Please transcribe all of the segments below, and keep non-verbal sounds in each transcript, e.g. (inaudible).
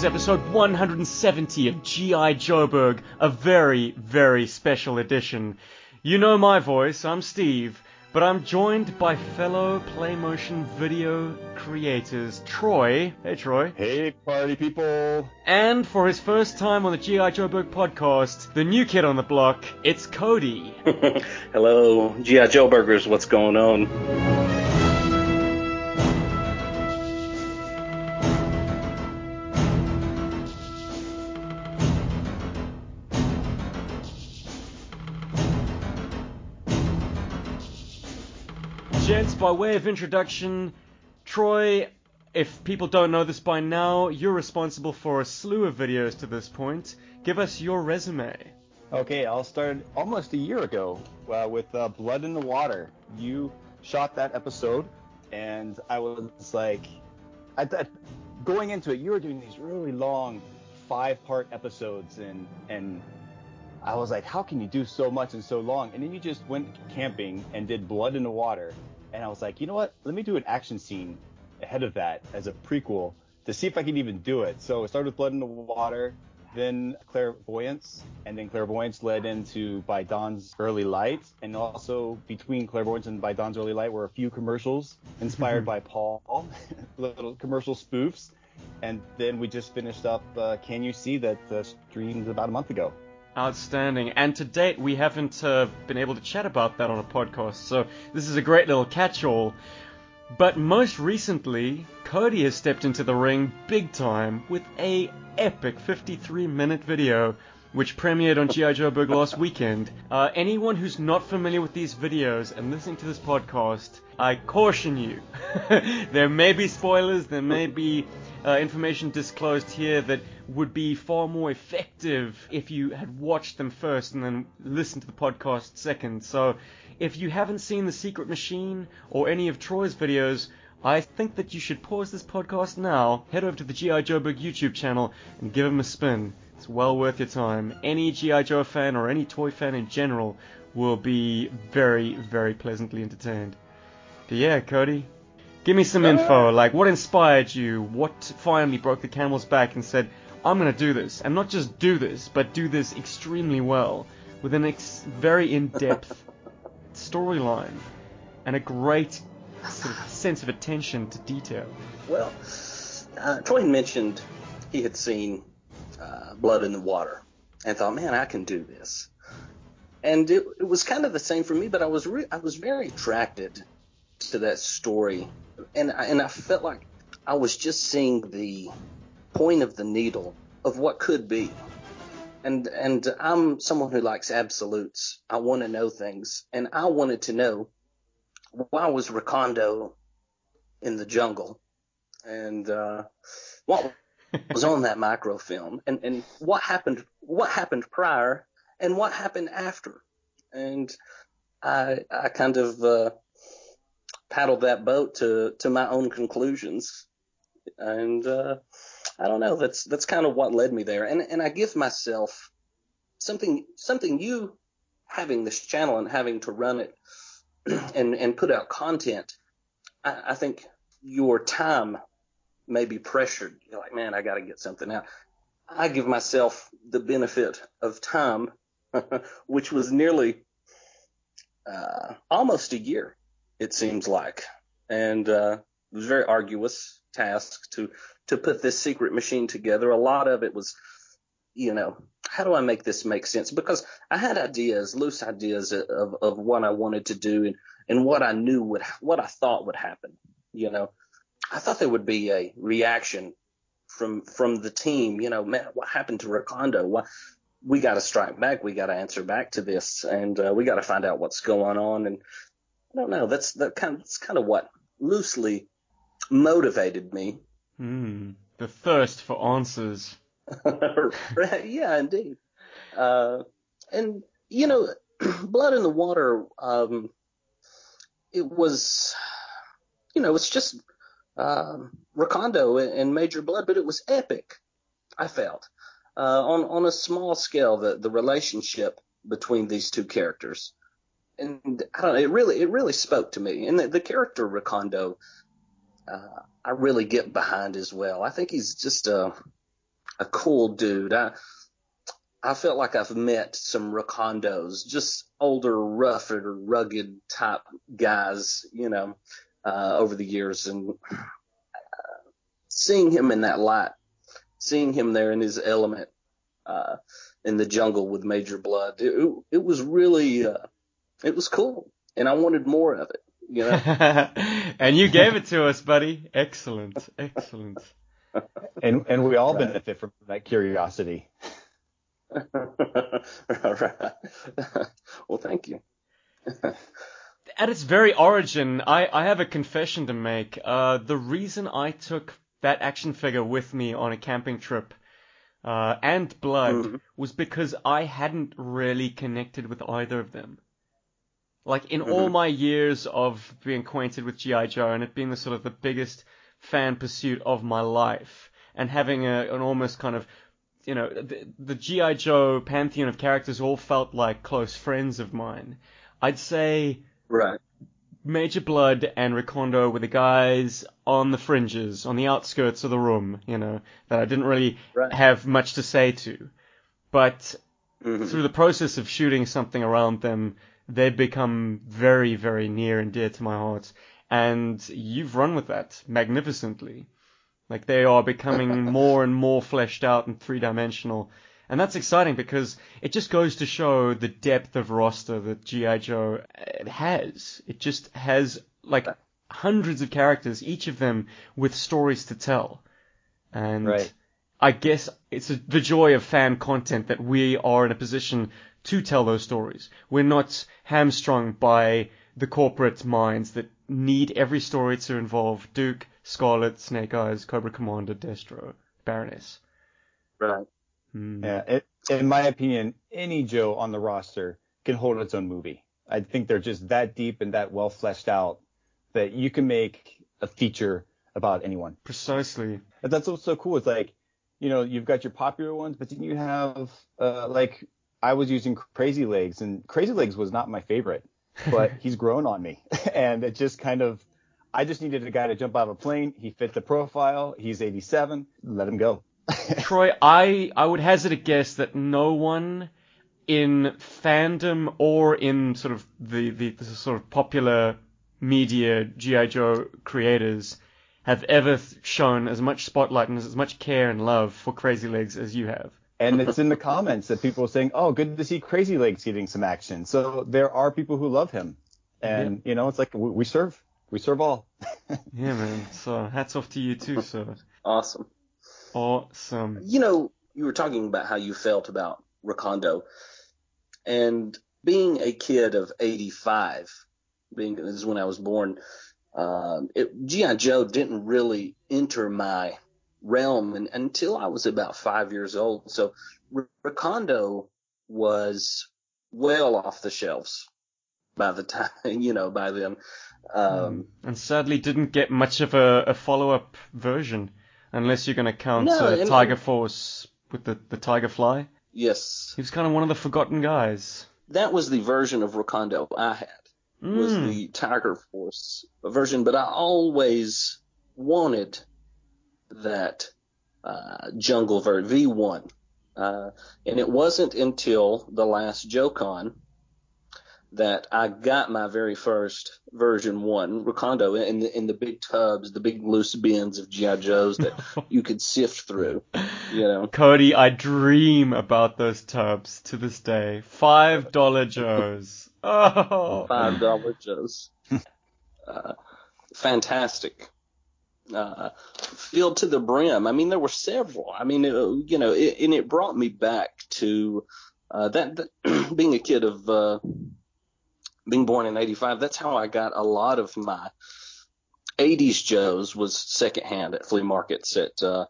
is episode 170 of G.I. Joburg, a very, very special edition. You know my voice, I'm Steve, but I'm joined by fellow PlayMotion video creators, Troy. Hey, Troy. Hey, party people. And for his first time on the G.I. Joburg podcast, the new kid on the block, it's Cody. (laughs) Hello, G.I. Joburgers, what's going on? By way of introduction, Troy, if people don't know this by now, you're responsible for a slew of videos to this point. Give us your resume. Okay, I'll start almost a year ago uh, with uh, Blood in the Water. You shot that episode, and I was like, going into it, you were doing these really long five-part episodes, and and I was like, how can you do so much in so long? And then you just went camping and did Blood in the Water, and I was like, you know what? Let me do an action scene ahead of that as a prequel to see if I can even do it. So it started with Blood in the Water, then Clairvoyance, and then Clairvoyance led into By Dawn's Early Light, and also between Clairvoyance and By Dawn's Early Light were a few commercials inspired by Paul, (laughs) little commercial spoofs, and then we just finished up uh, Can You See that uh, streamed about a month ago. Outstanding. And to date, we haven't uh, been able to chat about that on a podcast, so this is a great little catch all. But most recently, Cody has stepped into the ring big time with a epic 53 minute video which premiered on G.I. Joburg last weekend. Uh, anyone who's not familiar with these videos and listening to this podcast, I caution you. (laughs) there may be spoilers, there may be uh, information disclosed here that would be far more effective if you had watched them first and then listened to the podcast second. So if you haven't seen The Secret Machine or any of Troy's videos, I think that you should pause this podcast now, head over to the G.I. Joburg YouTube channel, and give them a spin. It's well worth your time. Any G.I. Joe fan or any toy fan in general will be very, very pleasantly entertained. But yeah, Cody, give me some info. Like, what inspired you? What finally broke the camel's back and said, I'm gonna do this? And not just do this, but do this extremely well, with an ex- very in-depth (laughs) storyline and a great sort of sense of attention to detail. Well, uh, Troy mentioned he had seen uh, blood in the water and thought, man, I can do this. And it, it was kind of the same for me, but I was re- I was very attracted to that story, and I, and I felt like I was just seeing the point of the needle of what could be. And and I'm someone who likes absolutes. I want to know things, and I wanted to know why was Recondo in the jungle, and uh, what was on that microfilm and, and what happened what happened prior and what happened after. And I I kind of uh, paddled that boat to to my own conclusions. And uh, I don't know, that's that's kind of what led me there. And and I give myself something something you having this channel and having to run it (clears throat) and and put out content. I, I think your time maybe pressured. You're like, man, I got to get something out. I give myself the benefit of time, (laughs) which was nearly uh, almost a year, it seems like, and uh, it was a very arduous task to to put this secret machine together. A lot of it was, you know, how do I make this make sense? Because I had ideas, loose ideas of of what I wanted to do and and what I knew would what I thought would happen, you know. I thought there would be a reaction from from the team. You know, man, what happened to Recondo? What we got to strike back. We got to answer back to this, and uh, we got to find out what's going on. And I don't know. That's that kind. Of, that's kind of what loosely motivated me. Hmm. The thirst for answers. (laughs) yeah, indeed. Uh, and you know, (clears throat) blood in the water. Um, it was, you know, it's just um, Recondo in Major Blood, but it was epic. I felt uh, on on a small scale the the relationship between these two characters, and I don't know, it really it really spoke to me. And the, the character Recondo, uh, I really get behind as well. I think he's just a a cool dude. I I felt like I've met some Recondos, just older, rougher, rugged type guys, you know, uh, over the years, and uh, seeing him in that light, seeing him there in his element, uh, in the jungle with Major Blood, it, it was really, uh, it was cool, and I wanted more of it, you know. (laughs) and you gave it to us, buddy. Excellent, excellent. (laughs) And and we all right. benefit from that curiosity. (laughs) right. well, thank you. At its very origin, I, I have a confession to make. Uh, the reason I took that action figure with me on a camping trip uh, and Blood mm-hmm. was because I hadn't really connected with either of them. Like in mm-hmm. all my years of being acquainted with G.I. Joe and it being the sort of the biggest fan pursuit of my life and having a, an almost kind of you know, the, the G.I. Joe pantheon of characters all felt like close friends of mine. I'd say right. Major Blood and Recondo were the guys on the fringes, on the outskirts of the room, you know, that I didn't really right. have much to say to. But mm-hmm. through the process of shooting something around them, they've become very, very near and dear to my heart. And you've run with that magnificently. Like they are becoming (laughs) more and more fleshed out and three dimensional. And that's exciting because it just goes to show the depth of roster that G.I. Joe uh, has. It just has like hundreds of characters, each of them with stories to tell. And right. I guess it's a, the joy of fan content that we are in a position to tell those stories. We're not hamstrung by the corporate minds that need every story to involve Duke, Scarlett, Snake Eyes, Cobra Commander, Destro, Baroness. Right. Mm. Yeah. It, in my opinion, any Joe on the roster can hold its own movie. I think they're just that deep and that well fleshed out that you can make a feature about anyone. Precisely. But that's what's so cool. It's like, you know, you've got your popular ones, but then you have, uh, like, I was using Crazy Legs, and Crazy Legs was not my favorite, but (laughs) he's grown on me, (laughs) and it just kind of I just needed a guy to jump out of a plane. He fit the profile. He's 87. Let him go. Troy, I I would hazard a guess that no one in fandom or in sort of the, the, the sort of popular media GI Joe creators have ever shown as much spotlight and as much care and love for Crazy Legs as you have. And it's in the comments that people are saying, "Oh, good to see Crazy Legs getting some action." So there are people who love him, and yeah. you know, it's like we, we serve we serve all. (laughs) yeah, man. So hats off to you too, sir. Awesome. Awesome. You know, you were talking about how you felt about Recondo, and being a kid of '85, being this is when I was born. Uh, GI Joe didn't really enter my realm and, until I was about five years old. So Recondo was well off the shelves by the (laughs) time, you know, by then. Um, hmm. and sadly didn't get much of a, a follow up version, unless you're going to count no, uh, Tiger Force with the, the Tiger Fly. Yes. He was kind of one of the forgotten guys. That was the version of Recondo I had, mm. was hmm. the Tiger Force version, but I always wanted that uh, Jungle version, V1. Uh, and it wasn't until the last JoeCon that I got my very first version one Recondo in the in the big tubs, the big loose bins of GI Joes that (laughs) you could sift through. You know, Cody, I dream about those tubs to this day. Five dollar Joes. Oh, five dollar Joes. Uh, fantastic. Uh, filled to the brim. I mean, there were several. I mean, it, you know, it, and it brought me back to uh, that, that (clears throat) being a kid of uh, being born in 85, that's how I got a lot of my 80s Joes was secondhand at flea markets at uh,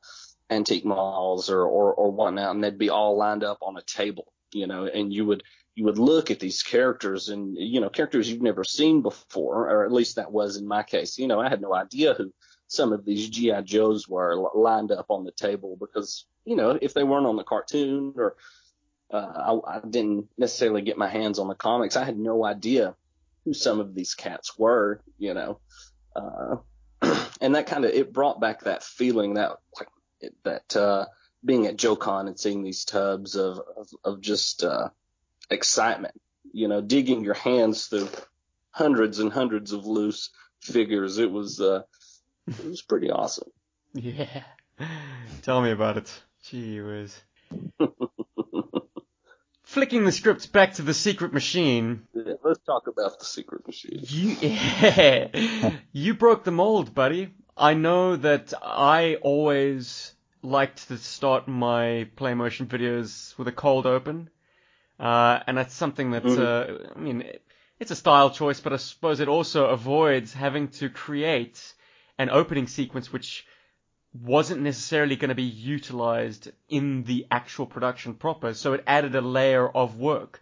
antique malls or, or, or whatnot, and they'd be all lined up on a table, you know, and you would, you would look at these characters and, you know, characters you've never seen before, or at least that was in my case. You know, I had no idea who some of these G.I. Joes were lined up on the table because, you know, if they weren't on the cartoon or uh, I, I didn't necessarily get my hands on the comics. I had no idea who some of these cats were, you know. Uh, (clears throat) and that kind of it brought back that feeling that like that uh, being at JoeCon and seeing these tubs of of, of just uh, excitement. You know, digging your hands through hundreds and hundreds of loose figures. It was uh, it was pretty awesome. (laughs) Yeah. Tell me about it. Gee whiz. (laughs) Flicking the scripts back to the secret machine. Yeah, let's talk about the secret machine. You, yeah, (laughs) you broke the mold, buddy. I know that I always liked to start my play motion videos with a cold open, uh, and that's something that uh, I mean, it's a style choice, but I suppose it also avoids having to create an opening sequence which wasn't necessarily going to be utilized in the actual production proper, so it added a layer of work.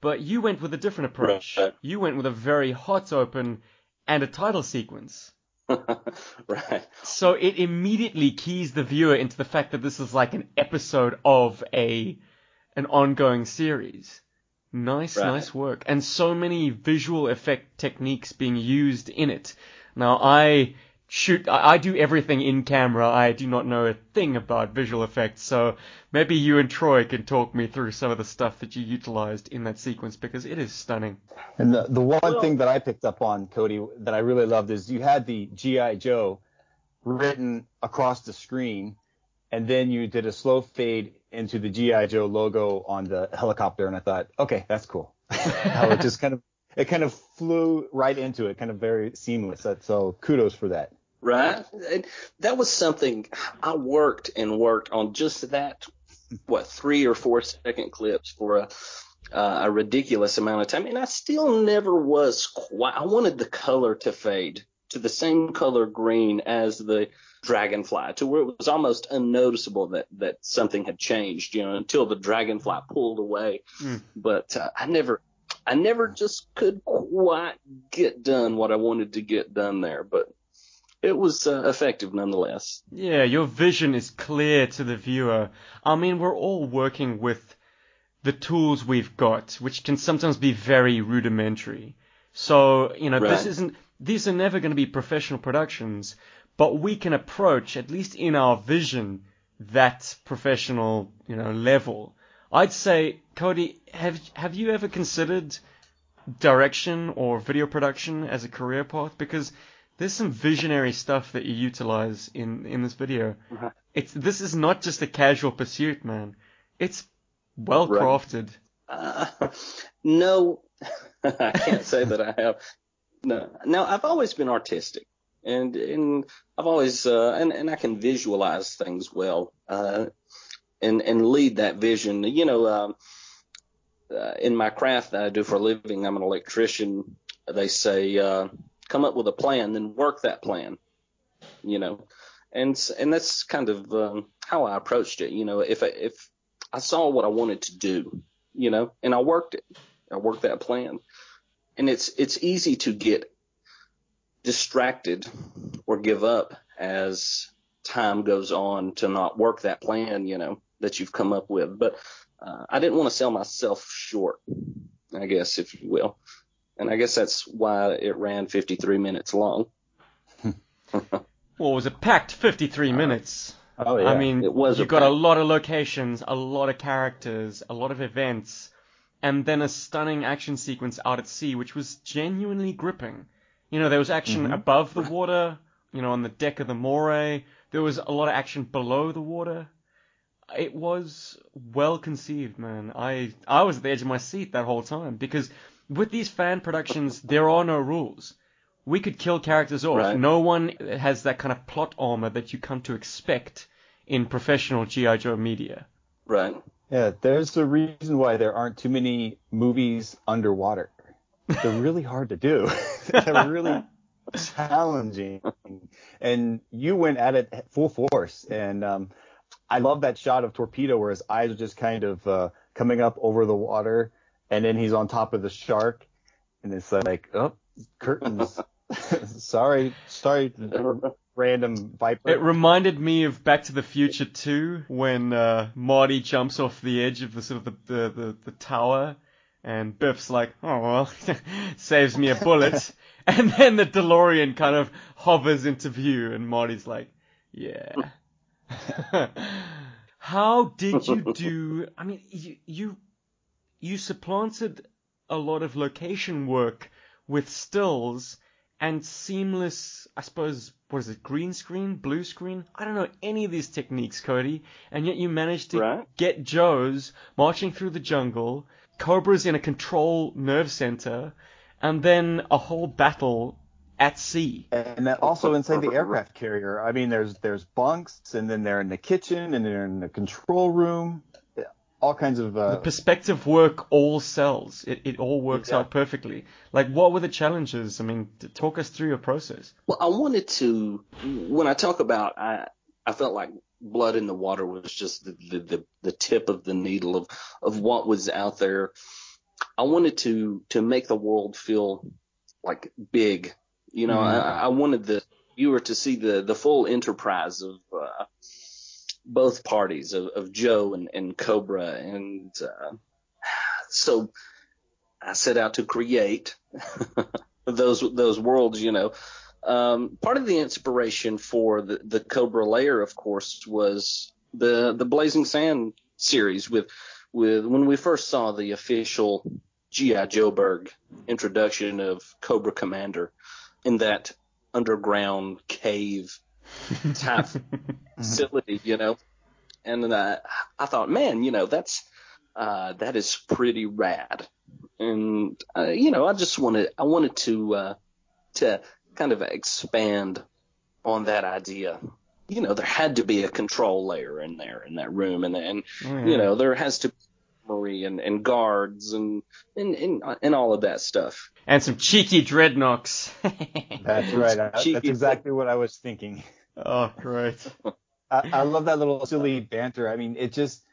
But you went with a different approach. Right. You went with a very hot open and a title sequence. (laughs) right. So it immediately keys the viewer into the fact that this is like an episode of a an ongoing series. Nice, Right. nice work. And so many visual effect techniques being used in it. Now I shoot I, I do everything in camera. I do not know a thing about visual effects, so maybe you and Troy can talk me through some of the stuff that you utilized in that sequence because it is stunning. And the, the one Well- thing that I picked up on, Cody, that I really loved is you had the G.I. Joe written across the screen, and then you did a slow fade into the G.I. Joe logo on the helicopter, and I thought, okay, that's cool. (laughs) How it just kind of, it kind of flew right into it, kind of very seamless. So kudos for that. Right. And that was something I worked and worked on just that, what, three or four second clips for a, uh, a ridiculous amount of time. And I still never was quite, I wanted the color to fade to the same color green as the dragonfly to where it was almost unnoticeable that, that something had changed, you know, until the dragonfly pulled away. Mm. But uh, I never, I never just could quite get done what I wanted to get done there. But it was uh, effective nonetheless. Yeah, your vision is clear to the viewer. I mean, we're all working with the tools we've got, which can sometimes be very rudimentary. So, you know, this isn't, these are never going to be professional productions, but we can approach, at least in our vision, that professional, you know, level. I'd say, Cody, have, have you ever considered direction or video production as a career path? Because there's some visionary stuff that you utilize in, in this video. Right. It's, this is not just a casual pursuit, man. It's well Right. crafted. Uh, (laughs) no, (laughs) I can't say that I have. No, no, I've always been artistic, and and I've always uh, and and I can visualize things well, uh, and and lead that vision. You know, um, uh, in my craft that I do for a living, I'm an electrician. They say uh, come up with a plan, then work that plan. You know, and and that's kind of um, how I approached it. You know, if I, if I saw what I wanted to do, you know, and I worked it. I worked that plan. And it's it's easy to get distracted or give up as time goes on to not work that plan, you know, that you've come up with. But uh, I didn't want to sell myself short, I guess, if you will. And I guess that's why it ran 53 minutes long. (laughs) Well, it was a packed 53 minutes. Oh yeah. I mean, It was you a got a lot of locations, a lot of characters, a lot of events, and then a stunning action sequence out at sea, which was genuinely gripping. You know, there was action Mhm. above the water, you know, on the deck of the Moray. There was a lot of action below the water. It was well conceived, man. I I was at the edge of my seat that whole time because with these fan productions, there are no rules. We could kill characters off. Right. No one has that kind of plot armor that you come to expect in professional GI Joe media. Right. Yeah, there's a reason why there aren't too many movies underwater. They're really hard to do. (laughs) They're really challenging. And you went at it full force. And um, I love that shot of Torpedo where his eyes are just kind of uh, coming up over the water, and then he's on top of the shark, and it's like, oh, curtains. (laughs) sorry, sorry, random viper. It reminded me of Back to the Future 2 when uh, Marty jumps off the edge of the sort of the, the, the, the tower and Biff's like, oh well, (laughs) saves me a bullet. (laughs) and then the DeLorean kind of hovers into view and Marty's like, yeah. How did you do? I mean, you you you supplanted a lot of location work with stills and seamless, I suppose, what is it, green screen, blue screen? I don't know any of these techniques, Cody, and yet you managed to Right. get Joes marching through the jungle, Cobras in a control nerve center, and then a whole battle at sea. And then also inside the aircraft carrier, I mean, there's there's bunks, and then they're in the kitchen, and they're in the control room, all kinds of. The Uh, perspective work all sells. It, it all works Yeah. out perfectly. Like, what were the challenges? I mean, t- talk us through your process. Well, I wanted to, when I talk about, I, I felt like Blood in the Water was just the, the, the, the tip of the needle of, of what was out there. I wanted to, to make the world feel like big. You know, Mhm. I, I wanted the viewer to see the, the full enterprise of, uh, both parties of, of Joe and, and Cobra. And, uh, so I set out to create (laughs) those, those worlds, you know, um, part of the inspiration for the, the Cobra layer, of course, was the the Blazing Sand series with with when we first saw the official GI Joeberg introduction of Cobra Commander in that underground cave type (laughs) facility, you know, and uh, I thought, man, you know, that's uh, that is pretty rad, and uh, you know, I just wanted I wanted to uh, to kind of expand on that idea. You know, there had to be a control layer in there in that room, and and Oh, you know, there has to be memory and, and guards and, and and and all of that stuff. and some cheeky Dreadnoks. (laughs) that's right. I- that's exactly what I was thinking. oh, great. (laughs) I, I love that little silly banter. I mean, it just,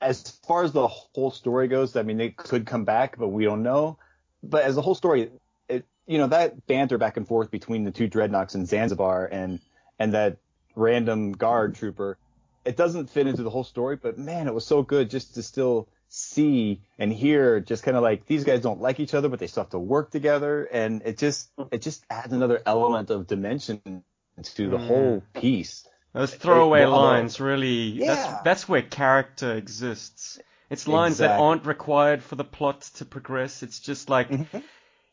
as far as the whole story goes, I mean, they could come back, but we don't know. But as the whole story, it, you know, that banter back and forth between the two Dreadnoks in Zanzibar and, and that random guard trooper, it doesn't fit into the whole story, but man, it was so good just to still see and hear just kind of like these guys don't like each other, but they still have to work together. And it just, it just adds another element of dimension to the Mm. whole piece. Those throwaway well, lines really. Yeah. That's that's where character exists. It's lines that aren't required for the plot to progress. It's just like, Mhm.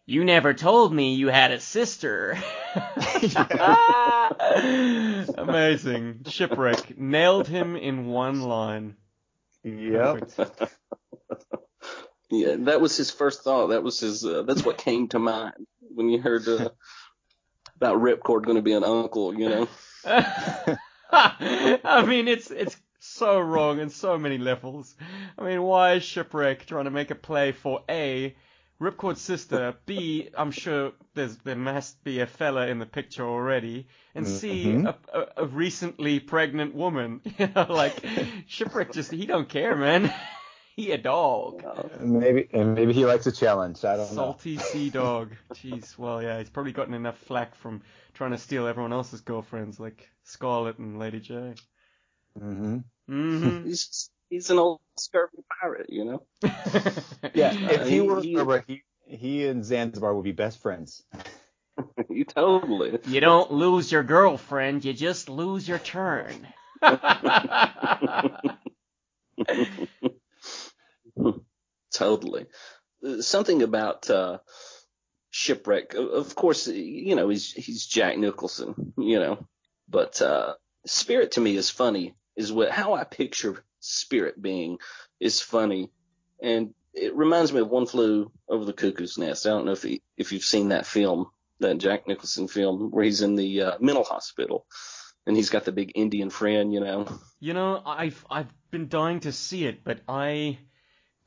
you never told me you had a sister. (laughs) Amazing. Shipwreck. Nailed him in one line. Yep. Yeah, that was his first thought. That was his. Uh, that's what came to mind when you heard uh, about Ripcord going to be an uncle. You know. (laughs) (laughs) I mean, it's it's so wrong in so many levels. I mean, why is Shipwreck trying to make a play for A, Ripcord's sister, B, I'm sure there's there must be a fella in the picture already, and C, Mhm. a, a, a recently pregnant woman. (laughs) You know, like Shipwreck just he don't care, man. (laughs) (laughs) he a dog. Maybe and maybe he likes a challenge. I don't Salty sea dog. (laughs) Jeez, well, yeah, he's probably gotten enough flack from trying to steal everyone else's girlfriends, like Scarlett and Lady J. know. hmm hmm He's he's an old scurvy pirate. You know. (laughs) Yeah, Uh, if he he- were he- Cobra, he he and Zanzibar would be best friends. you totally. you don't lose your girlfriend, you just lose your turn. (laughs) totally. Something about uh, shipwreck. Of course, you know he's he's Jack Nicholson. You know, but uh, Spirit to me is funny. Is what how I picture Spirit being is funny, and it reminds me of One Flew Over the Cuckoo's Nest. I don't know if he, if you've seen that film, that Jack Nicholson film, where he's in the uh, mental hospital. And he's got the big Indian friend, you know. you know, I've I've been dying to see it, but I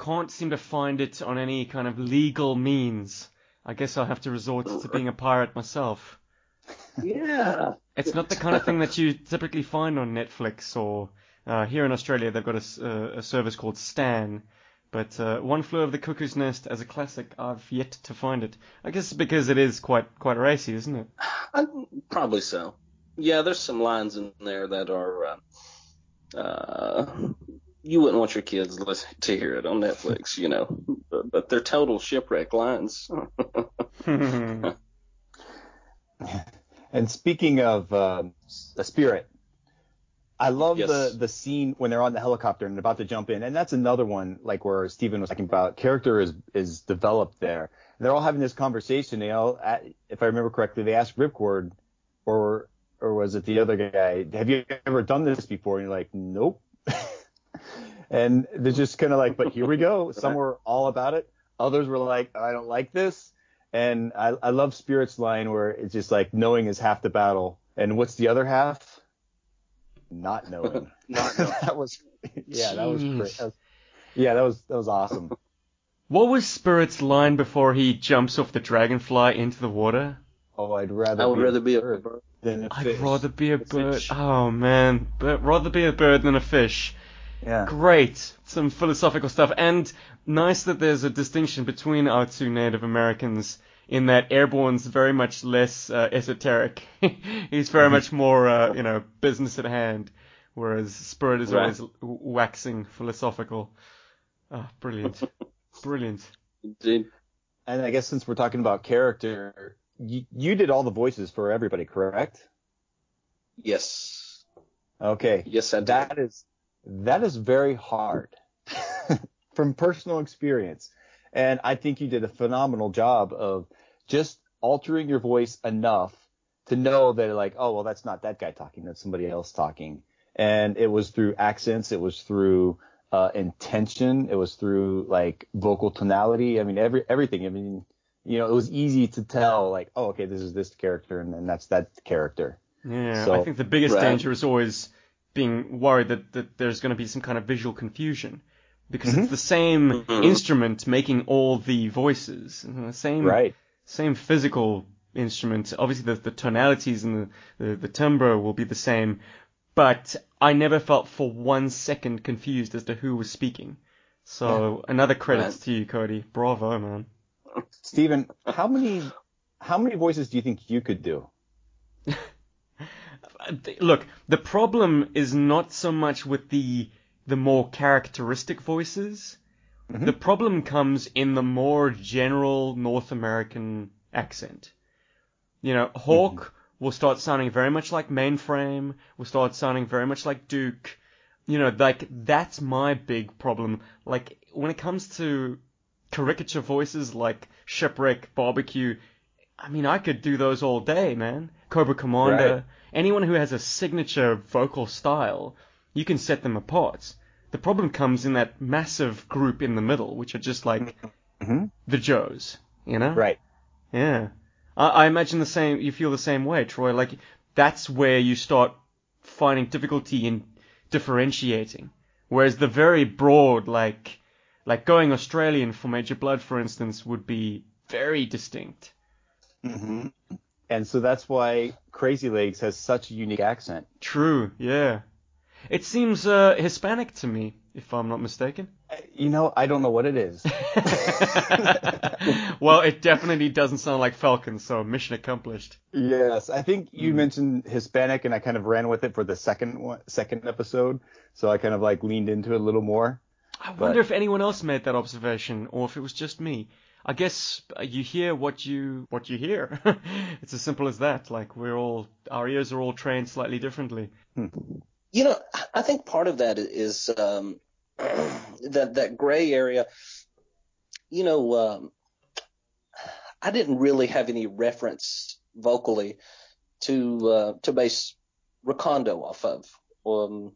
can't seem to find it on any kind of legal means. I guess I'll have to resort to being a pirate myself. Yeah. It's not the kind of thing that you typically find on Netflix or uh, here in Australia. They've got a, uh, a service called Stan, but uh, One Flew Over the Cuckoo's Nest as a classic, I've yet to find it. I guess because it is quite quite racy, isn't it? I, probably so. Yeah, there's some lines in there that are. Uh, uh, you wouldn't want your kids listen, to hear it on Netflix, you know, but, but they're total shipwreck lines. (laughs) And speaking of um, a spirit, I love Yes. the the scene when they're on the helicopter and about to jump in, and that's another one like where Stephen was talking about character is is developed there. They're all having this conversation. They all, if I remember correctly, they asked Ripcord, or or was it the other guy? Have you ever done this before? And you're like, nope. And they're just kind of like, but here we go. (laughs) Some were all about it. Others were like, I don't like this. And I, I love Spirit's line where it's just like knowing is half the battle. And what's the other half? Not knowing. (laughs) Not knowing. (laughs) that was yeah, that was great. That was- yeah, that was that was awesome. What was Spirit's line before he jumps off the dragonfly into the water? Oh, I'd rather I would be rather be a bird bird. than a I'd rather be a A bird. fish. Oh man, but rather be a bird than a fish. Yeah. Great, some philosophical stuff, and nice that there's a distinction between our two Native Americans in that Airborne's very much less uh, esoteric. (laughs) He's very much more, uh, you know, business at hand, whereas Spirit is always w- waxing philosophical. Ah, brilliant, (laughs) brilliant. Indeed. And I guess since we're talking about character, you, you did all the voices for everybody, correct? Yes. Okay. Yes, I did. That is that is very hard (laughs) from personal experience. And I think you did a phenomenal job of just altering your voice enough to know that like, oh well that's not that guy talking, that's somebody else talking. And it was through accents, it was through uh, intention, it was through like vocal tonality. I mean every everything. I mean, you know, it was easy to tell like, oh okay, this is this character and, and that's that character. Yeah, So- I think the biggest Right. danger is always being worried that, that there's going to be some kind of visual confusion because Mm-hmm. it's the same Mhm. instrument making all the voices, the same Right. same physical instrument. Obviously, the, the tonalities and the, the the timbre will be the same, but I never felt for one second confused as to who was speaking. So another credit Right. to you, Cody. Bravo, man. Stephen, how many how many voices do you think you could do? (laughs) Look, the problem is not so much with the the more characteristic voices. Mhm. The problem comes in the more general North American accent. You know, Hawk will start sounding very much like Mainframe, will start sounding very much like Duke. You know, like that's my big problem. Like when it comes to caricature voices like Shipwreck, Barbecue, I mean, I could do those all day, man. Cobra Commander, Right. Anyone who has a signature vocal style, you can set them apart. The problem comes in that massive group in the middle, which are just like Mhm. the Joes, you know? Right. Yeah. I, I imagine the same, you feel the same way, Troy. Like, that's where you start finding difficulty in differentiating. Whereas the very broad, like, like going Australian for Major Blood, for instance, would be very distinct. hmm And so that's why Crazy Legs has such a unique accent. True, yeah. It seems uh, Hispanic to me, if I'm not mistaken. You know, I don't know what it is. (laughs) well, it definitely doesn't sound like Falcon, so mission accomplished. yes, I think you mentioned Hispanic, and I kind of ran with it for the second one, second episode. So I kind of like leaned into it a little more. I But- wonder if anyone else made that observation, or if it was just me. I guess uh, you hear what you what you hear. (laughs) it's as simple as that. Like we're all our ears are all trained slightly differently. You know, I think part of that is um, (clears throat) that that gray area. You know, um, I didn't really have any reference vocally to uh, to base Recondo off of. Um,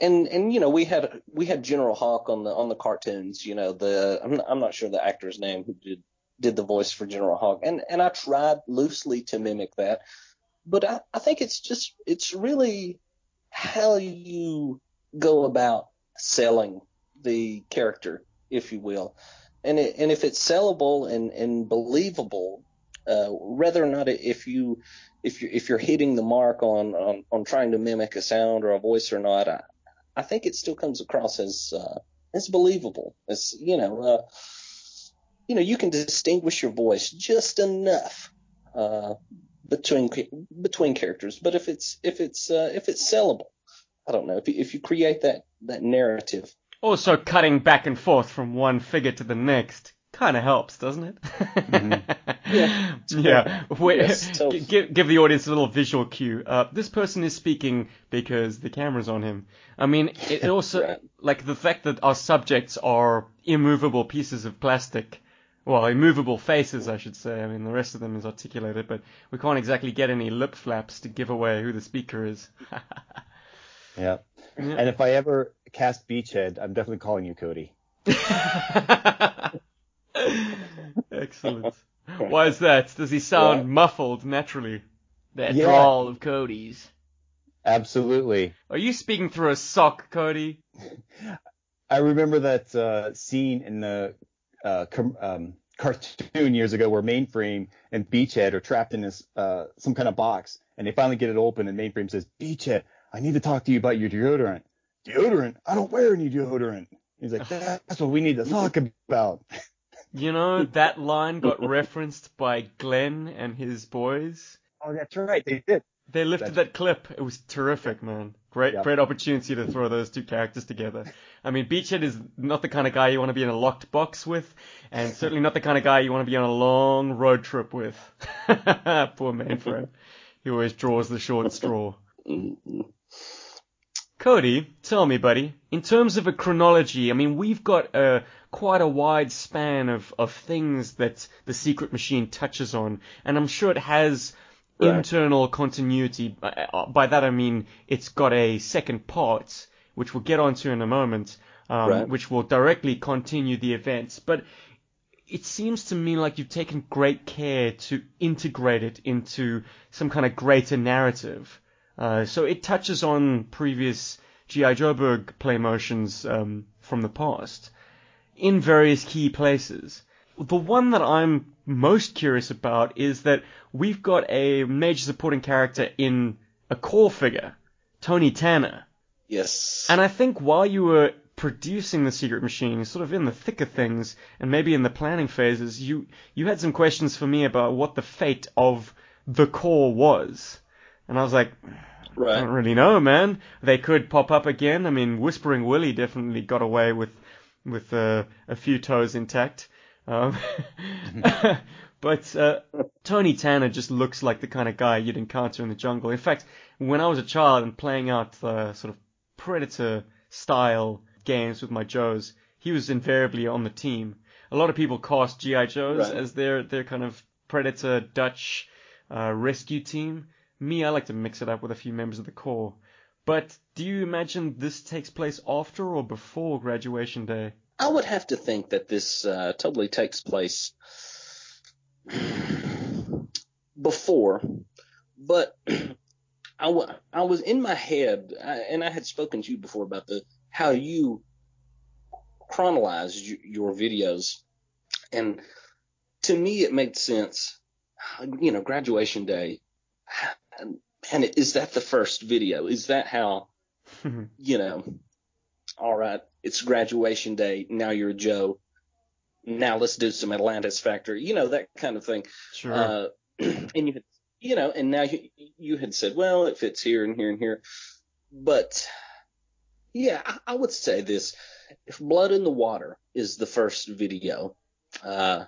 and and you know we had we had General Hawk on the on the cartoons. You know the I'm not, I'm not sure the actor's name who did did the voice for General Hawk, and and I tried loosely to mimic that, but I, I think it's just it's really how you go about selling the character, if you will, and it, and if it's sellable and and believable, uh, whether or not if you if you if you're hitting the mark on, on on trying to mimic a sound or a voice or not, I, I think it still comes across as uh, as believable. As you know, uh, you know, you can distinguish your voice just enough uh, between between characters. But if it's if it's uh, if it's sellable, I don't know if you, if you create that that narrative. Also, cutting back and forth from one figure to the next. Kind of helps, doesn't it? (laughs) Yeah. yeah. (laughs) Wait, Yes, g- give, give the audience a little visual cue. Uh, this person is speaking because the camera's on him. I mean, it, it also, (laughs) Right. like the fact that our subjects are immovable pieces of plastic. Well, immovable faces, I should say. I mean, the rest of them is articulated, but we can't exactly get any lip flaps to give away who the speaker is. Yeah. Yeah. And if I ever cast Beachhead, I'm definitely calling you Cody. Excellent. (laughs) Why is that? Does he sound Yeah. muffled naturally? That Yeah. drawl of Cody's. Absolutely. Are you speaking through a sock, Cody? (laughs) I remember that uh, scene in the uh, com- um, cartoon years ago where Mainframe and Beachhead are trapped in this uh, some kind of box, and they finally get it open, and Mainframe says, "Beachhead, I need to talk to you about your deodorant." Deodorant? I don't wear any deodorant. He's like, (sighs) "That's what we need to talk about." (laughs) You know, that line got referenced by Glenn and his boys. Oh, that's right, they did. They lifted That's- that clip. It was terrific, man. Great, Yep. great opportunity to throw those two characters together. I mean, Beachhead is not the kind of guy you want to be in a locked box with, and certainly not the kind of guy you want to be on a long road trip with. (laughs) Poor mainframe. He always draws the short straw. (laughs) Cody, tell me, buddy, in terms of a chronology, I mean, we've got a quite a wide span of, of things that the secret machine touches on, and I'm sure it has Right. internal continuity. By uh, by that I mean it's got a second part, which we'll get onto in a moment, um, Right. which will directly continue the events. But it seems to me like you've taken great care to integrate it into some kind of greater narrative. Uh, so it touches on previous G.I. Joeberg play motions um, from the past in various key places. The one that I'm most curious about is that we've got a major supporting character in a Corps figure, Tony Tanner. Yes. And I think while you were producing the Secret Machine, sort of in the thick of things, and maybe in the planning phases, you you had some questions for me about what the fate of the Corps was. And I was like, I don't really know, man. They could pop up again. I mean, Whispering Willie definitely got away with with uh, a few toes intact. Um, (laughs) (laughs) but uh, Tony Tanner just looks like the kind of guy you'd encounter in the jungle. In fact, when I was a child and playing out the sort of Predator style games with my Joes, he was invariably on the team. A lot of people cast GI Joes Right. as their their kind of Predator Dutch uh, rescue team. Me, I like to mix it up with a few members of the Corps. But do you imagine this takes place after or before graduation day? I would have to think that this uh, totally takes place (sighs) before, but (clears throat) I, w- I was in my head, I, and I had spoken to you before about the how you chronologize y- your videos, and to me it made sense. You know, graduation day, and, is that the first video? Is that how? you know, all right, it's graduation day. Now you're a Joe. Now let's do some Atlantis Factory. You know that kind of thing. Sure. Uh, (clears throat) and you, had, you know, and now you, you had said, well, it fits here and here and here. But yeah, I, I would say this: if Blood in the Water is the first video uh,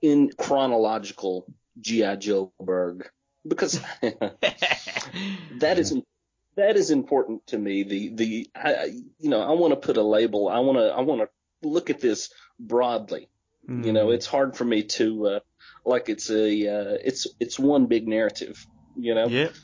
in chronological GI Joe Berg, because (laughs) that is that is important to me. The the I, you know I want to put a label. I want to I want to look at this broadly. You know, Mm. it's hard for me to uh, like it's a uh, it's it's one big narrative. You know, Yep.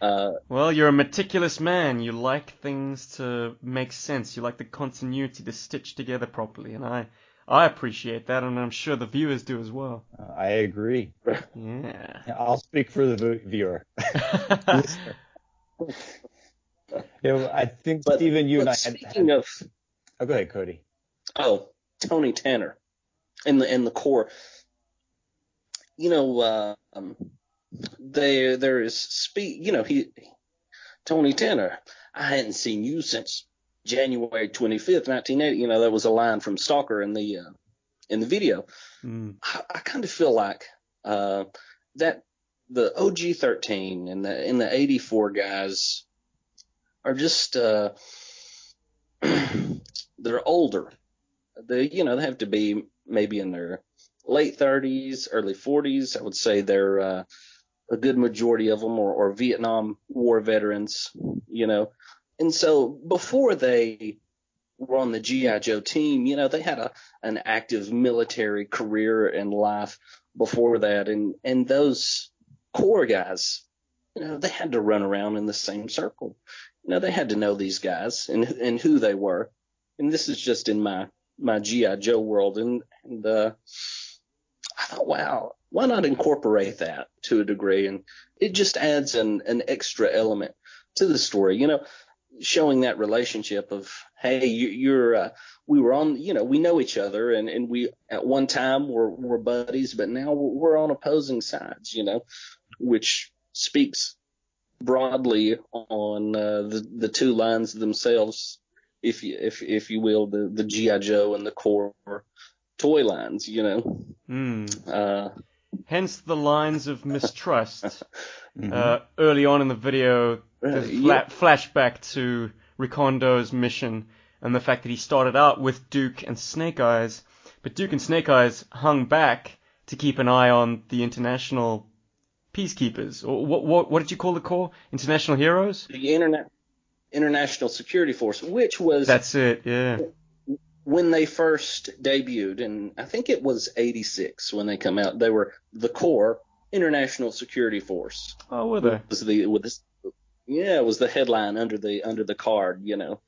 uh, Well, you're a meticulous man. You like things to make sense. You like the continuity to stitch together properly, and I, I appreciate that, and I'm sure the viewers do as well. Uh, I agree. Yeah. I'll speak for the viewer. Listener. (laughs) You know, I think but, Stephen, you and I but had, speaking had- of Oh, go ahead, Cody. oh Tony Tanner and the and the Corps. You know, uh, um, there there is speed. You know, he Tony Tanner. I hadn't seen you since January twenty fifth, nineteen eighty. You know, that was a line from Stalker in the uh, in the video. Mm. I, I kind of feel like uh, that the OG thirteen and the and the eighty four guys are just uh, (clears throat) they're older. They you know they have to be maybe in their late 30s, early 40s. I would say they're uh, a good majority of them are, are Vietnam War veterans, you know. And so before they were on the GI Joe team, you know, they had a an active military career and life before that, and and those Corps guys, you know, they had to run around in the same circle. You know, they had to know these guys and and who they were. And this is just in my my GI Joe world, and and uh, I thought, wow, why not incorporate that to a degree? And it just adds an an extra element to the story. You know, showing that relationship of hey you, are uh, we were on you know we know each other and and we at one time were were buddies but now we're on opposing sides you know which speaks broadly on uh, the the two lines themselves if you if if you will the the GI Joe and the Corps toy lines you know mm. uh, hence the lines of mistrust (laughs) mm-hmm. uh, early on in the video the fla- flashback to Recondo's mission and the fact that he started out with Duke and Snake Eyes, but Duke and Snake Eyes hung back to keep an eye on the international peacekeepers. Or what, what, what did you call the Corps? International heroes? The internet international security force, which was that's it, yeah. When they first debuted, and I think it was '86 when they come out, they were the Corps International Security Force. Oh, were they? Was the with this yeah, it was the headline under the under the card, you know.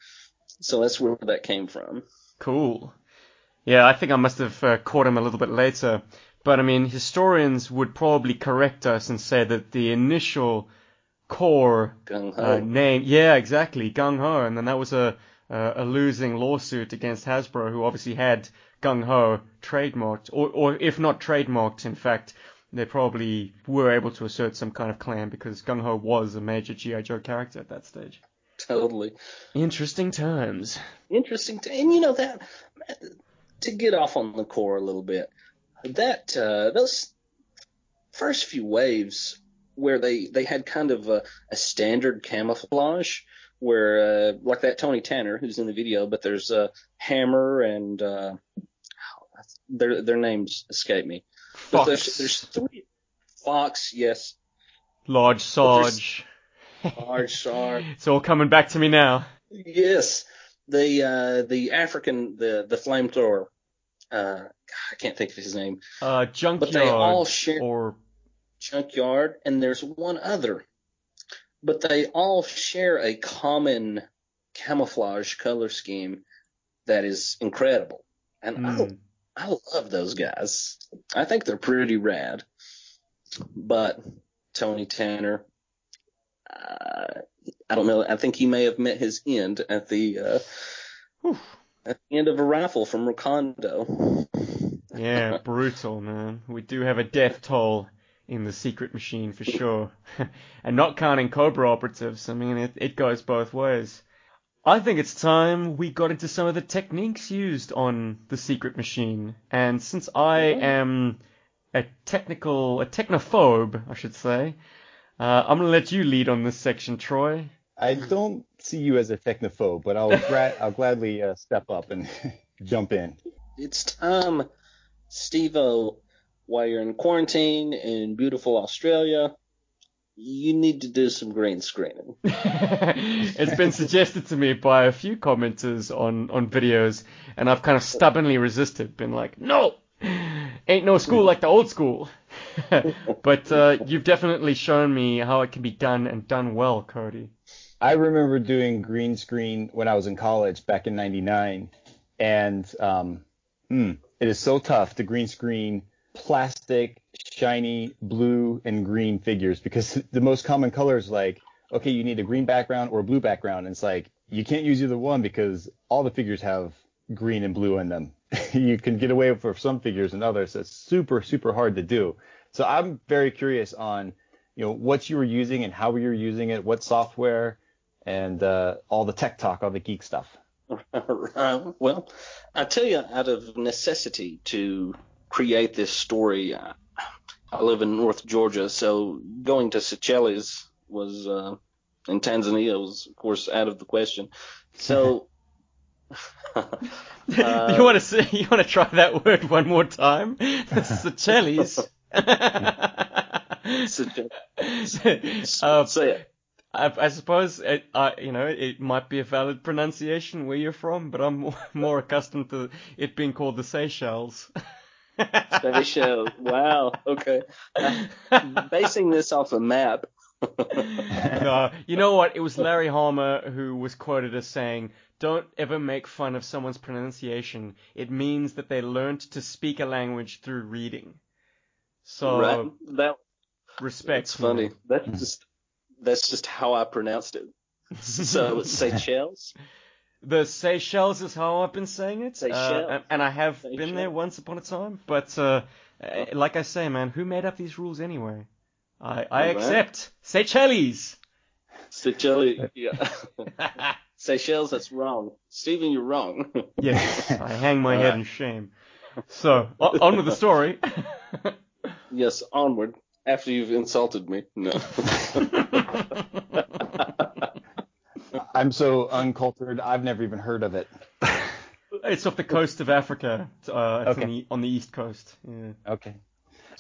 So that's where that came from. Cool. Yeah, I think I must have uh, caught him a little bit later. But I mean, historians would probably correct us and say that the initial Corps uh, name, yeah, exactly, Gung Ho, and then that was a a losing lawsuit against Hasbro, who obviously had Gung Ho trademarked, or, or if not trademarked, in fact, they probably were able to assert some kind of claim because Gung Ho was a major G.I. Joe character at that stage. Totally. Interesting times. Interesting. T- and you know that, to get off on the Corps a little bit, that, uh, those first few waves where they, they had kind of a, a standard camouflage where, uh, like that Tony Tanner who's in the video, but there's, uh, Hammer and, uh, their, their names escape me. Fox. There's, there's three. Fox, yes. Large Sarge. Large Sarge. (laughs) it's all coming back to me now. Yes, the uh, the African the the flamethrower. Uh, I can't think of his name. Uh, Junkyard. But they all share or Junkyard, and there's one other. But they all share a common camouflage color scheme that is incredible. And mm. I, hmm. I love those guys. I think they're pretty rad. But Tony Tanner, uh, I don't know. I think he may have met his end at the uh, at the end of a rifle from Recondo. yeah, (laughs) brutal, man. We do have a death toll in the secret machine for sure. (laughs) and not counting Cobra operatives, I mean, it, it goes both ways. I think it's time we got into some of the techniques used on the secret machine. And since I am a technical, a technophobe, I should say, uh, I'm gonna let you lead on this section, Troy. I don't see you as a technophobe, but I'll gra- (laughs) I'll gladly uh, step up and (laughs) jump in. It's time, Stevo, while you're in quarantine in beautiful Australia you need to do some green screening. (laughs) it's been suggested to me by a few commenters on, on videos, and I've kind of stubbornly resisted, been like, no, ain't no school like the old school. (laughs) but uh, you've definitely shown me how it can be done and done well, Cody. I remember doing green screen when I was in college back in '99, and um, mm, it is so tough to green screen plastic shiny blue and green figures because the most common colors like okay you need a green background or a blue background and it's like you can't use either one because all the figures have green and blue in them. (laughs) You can get away with some figures and others it's super super hard to do. So i'm very curious on you know what you were using and how you were using it what software and uh, all the tech talk all the geek stuff. (laughs) Well i tell you out of necessity to create this story I live in North Georgia, so going to Seychelles was uh, in Tanzania was of course out of the question. So (laughs) (laughs) Uh, you want to see? (laughs) You want to try that word one more time? Seychelles. uh, Say it. I, I suppose it, uh, you know it might be a valid pronunciation where you're from, but I'm more, more accustomed to it being called the Seychelles. Seychelles. Wow. Okay. Uh, (laughs) basing this off a map. no, you know what? It was Larry Harmer who was quoted as saying, "Don't ever make fun of someone's pronunciation. It means that they learned to speak a language through reading." So right. That respect. that's funny. That's just that's just how I pronounced it. So Seychelles. (laughs) The Seychelles is how I've been saying it, uh, Seychelles. and, and I have been there once upon a time. But uh, uh, like I say, man, who made up these rules anyway? I, I Alright. accept Seychelles. Seychelles. (laughs) Yeah. (laughs) Seychelles. That's wrong. Stephen, you're wrong. yes, I hang my head Alright. in shame. So on with the story. (laughs) yes. Onward. After you've insulted me. No. I'm so uncultured. I've never even heard of it. (laughs) it's off the coast of Africa. Uh, it's Okay. on, the, on the east coast. Yeah, Okay.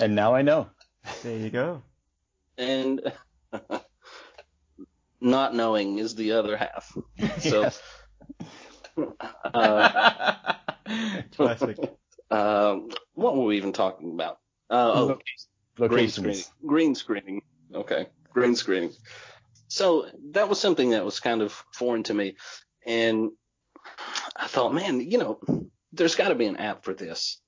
And now I know. there you go. and (laughs) not knowing is the other half. (laughs) So. Yes. Uh, Classic. um, what were we even talking about? Uh, oh, Lo- green screening. Green screening. Okay, green screening. So that was something that was kind of foreign to me, and I thought, man, you know, there's got to be an app for this.